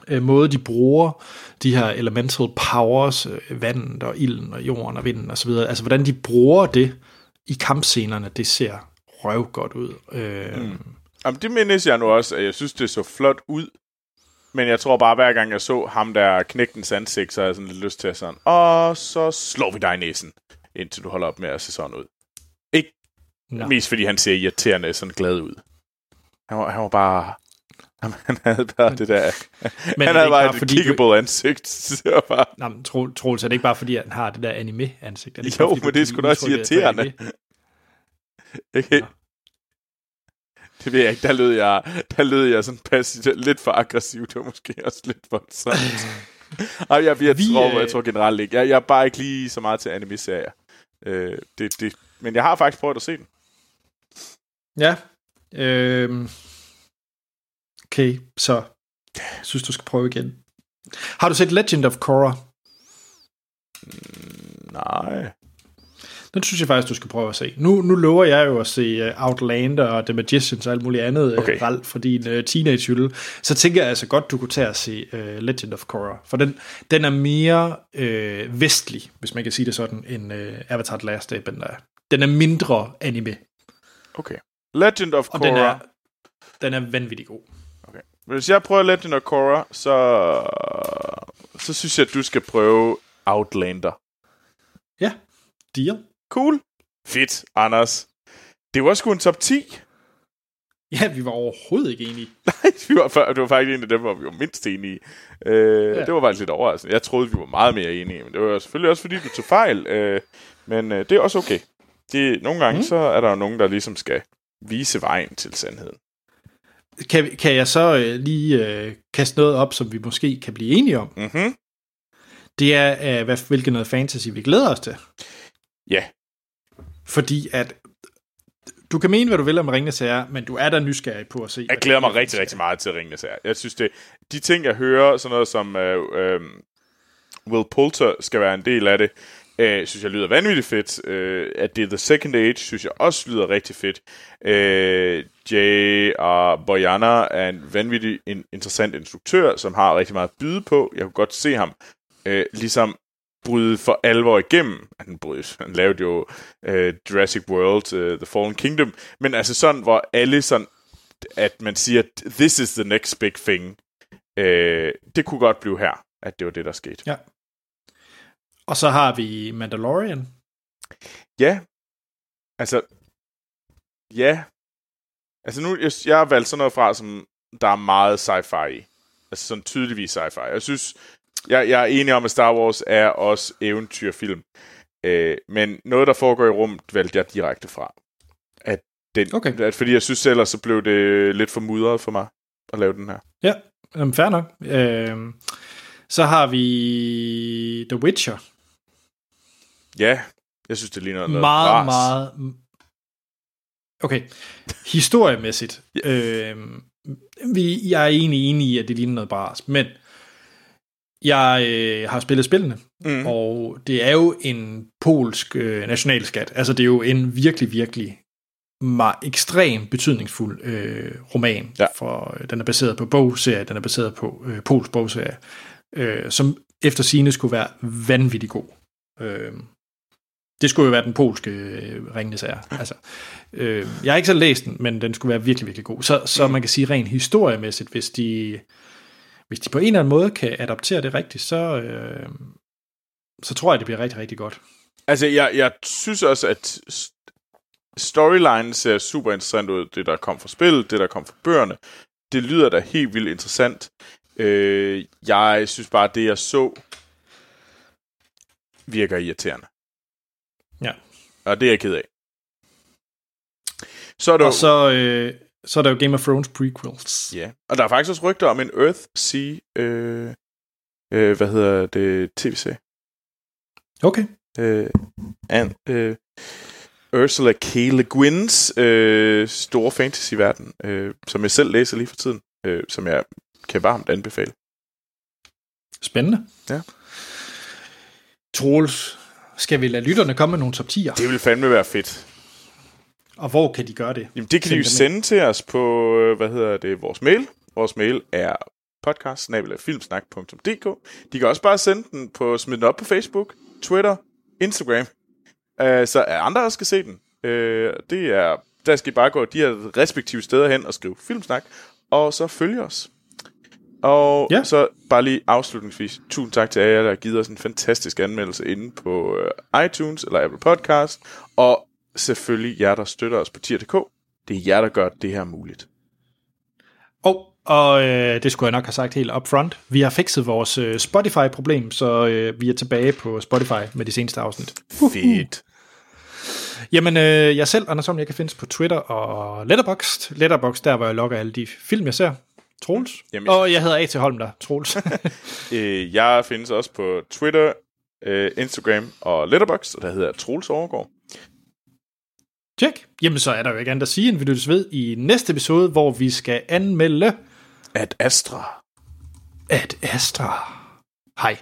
øh, måde, de bruger de her elemental powers, øh, vandet og ilden og jorden og vinden osv., altså hvordan de bruger det i kampscenerne, det ser røvgodt ud. Øh, mm. Jamen, det mindes jeg nu også, at jeg synes, det så flot ud. Men jeg tror bare, hver gang jeg så ham der knægtens ansigt, så havde jeg sådan lidt lyst til at sådan, og så slår vi dig i næsen, indtil du holder op med at se sådan ud. Nå. mest fordi han ser irriterende sådan glad ud. Han var, han var bare... Han, han havde bare det der... Men Men han havde bare bare et fordi, kickable ansigt. Bare... Nå, men Tro- Troels, er det ikke bare fordi, han har det der anime-ansigt? Er det Jo, bare, men du det er sgu da også irriterende. Okay. Nå. Det ved jeg ikke. Der lød jeg, der lød jeg sådan passiv, lidt for aggressiv. Det var måske også lidt voldsomt. Ej, jeg, jeg, Vi, tror, øh, jeg tror generelt ikke. Jeg, jeg er bare ikke lige så meget til anime-serier. Øh, det, det, men jeg har faktisk prøvet at se den. Ja. Øhm. Okay, så jeg synes, du skal prøve igen. Har du set Legend of Korra? Nej. Den synes jeg faktisk, du skal prøve at se. Nu, nu lover jeg jo at se uh, Outlander og The Magicians og alt muligt andet okay. Okay. Ralf for din uh, teenage Så tænker jeg altså godt, du kunne tage at se uh, Legend of Korra. For den, den er mere uh, vestlig, hvis man kan sige det sådan, end uh, Avatar The Last Airbender er. Den er mindre anime, Okay. Legend of og Korra. den er, den er vanvittig god. Hvis jeg prøver Legend of Korra, så, så synes jeg, at du skal prøve Outlander. Ja, deal. Cool. Fedt, Anders. Det var sgu en top 10. Ja, vi var overhovedet ikke enige. Nej, vi var, det var faktisk en af dem, hvor vi var mindst enige. Øh, Ja. Det var faktisk lidt overraskende. Jeg troede, vi var meget mere enige, men det var selvfølgelig også, fordi du tog fejl. Øh, men øh, det er også okay. Det, nogle gange, mm. så er der jo nogen, der ligesom skal vise vejen til sandheden. Kan, kan jeg så øh, lige øh, kaste noget op, som vi måske kan blive enige om? Mhm. Det er, øh, hvad, hvilket noget fantasy vi glæder os til. Ja. Fordi at du kan mene, hvad du vil om Ringnes Herre, men du er da nysgerrig på at se. Jeg glæder mig rigtig, rigtig meget til Ringenes Herre. Jeg synes, det de ting, jeg hører, sådan noget som øh, øh, Will Poulter skal være en del af det, øh, synes jeg lyder vanvittigt fedt. Øh, at det er The Second Age, synes jeg også lyder rigtig fedt. Øh, J. R. Boyana er en vanvittig en, interessant instruktør, som har rigtig meget at byde på. Jeg kunne godt se ham øh, ligesom bryde for alvor igennem. Han, brydes. han lavede jo øh, Jurassic World, øh, The Fallen Kingdom, men altså sådan, hvor alle sådan at man siger, this is the next big thing. Øh, det kunne godt blive her, at det var det, der skete. Ja. Og så har vi Mandalorian. Ja. Altså, ja. Altså nu, jeg, jeg har valgt sådan noget fra, som der er meget sci-fi i. Altså sådan tydeligvis sci-fi. Jeg synes, jeg, jeg er enig om, at Star Wars er også eventyrfilm. Øh, men noget, der foregår i rummet, valgte jeg direkte fra. At den, Okay. at, fordi jeg synes ellers, så blev det lidt for mudret for mig at lave den her. Ja, jamen, fair nok. Øh, så har vi The Witcher. Ja, jeg synes, det ligner noget meget, bras. meget... Okay, historiemæssigt. øh, vi, jeg er egentlig enig i, at det ligner noget bras, men jeg øh, har spillet spillene, Mm. og det er jo en polsk øh, nationalskat. Altså, det er jo en virkelig, virkelig meget ekstrem betydningsfuld øh, roman. Ja. For, øh, den er baseret på bogserie, den er baseret på øh, polsk bogserie, øh, som efter sine skulle være vanvittig god. Øh, det skulle jo være den polske øh, Ringenes Herre. Altså, øh, jeg har ikke selv læst den, men den skulle være virkelig, virkelig god. Så, så Mm. man kan sige rent historiemæssigt, hvis de, hvis de på en eller anden måde kan adaptere det rigtigt, så, øh, så tror jeg, det bliver rigtig, rigtig godt. Altså, jeg, jeg synes også, at storylinen ser super interessant ud. Det, der kom fra spillet, det, der kom fra bøgerne. Det lyder da helt vildt interessant. Øh, jeg synes bare, at det, jeg så, virker irriterende. Og det er jeg ked af. Så er der, Og så, øh, så er der jo Game of Thrones prequels. ja. og der er faktisk også rygter om en Earthsea, øh, øh, hvad hedder det, tv-serie. Okay. øh, an, øh, Ursula K. Le Guins øh, store fantasyverden, øh, som jeg selv læser lige for tiden, øh, som jeg kan varmt anbefale. Spændende. Ja. Troels, skal vi lade lytterne komme med nogle top 10'er? Det vil fandme være fedt. Og hvor kan de gøre det? Jamen, det kan de jo Send sende til os på, øh, hvad hedder det, vores mail. Vores mail er podcast De kan også bare sende den på, smide den op på Facebook, Twitter, Instagram, øh, så andre også skal se den. Øh, det er, der skal I bare gå de her respektive steder hen og skrive filmsnak, og så følge os. Og Ja. så bare lige afslutningsvis, tusind tak til jer, der har givet os en fantastisk anmeldelse inde på øh, iTunes eller Apple Podcast, og selvfølgelig jer, der støtter os på tier.dk. Det er jer, der gør det her muligt. Og, og øh, det skulle jeg nok have sagt helt upfront. Vi har fikset vores øh, Spotify-problem, så øh, vi er tilbage på Spotify med de seneste afsnit. Fedt. Jamen, øh, jeg selv, Anders Holm, jeg kan findes på Twitter og Letterboxd. Letterboxd, der hvor jeg logger alle de film, jeg ser. Troels. Jamen- og jeg hedder A.T. Holm der, Troels. Øh, jeg findes også på Twitter, øh, Instagram og Letterboxd, og der hedder Troels Overgaard. Tjek. Jamen, så er der jo ikke andet at sige, end vi lyttes ved i næste episode, hvor vi skal anmelde At Astra. Ad Astra. Hej.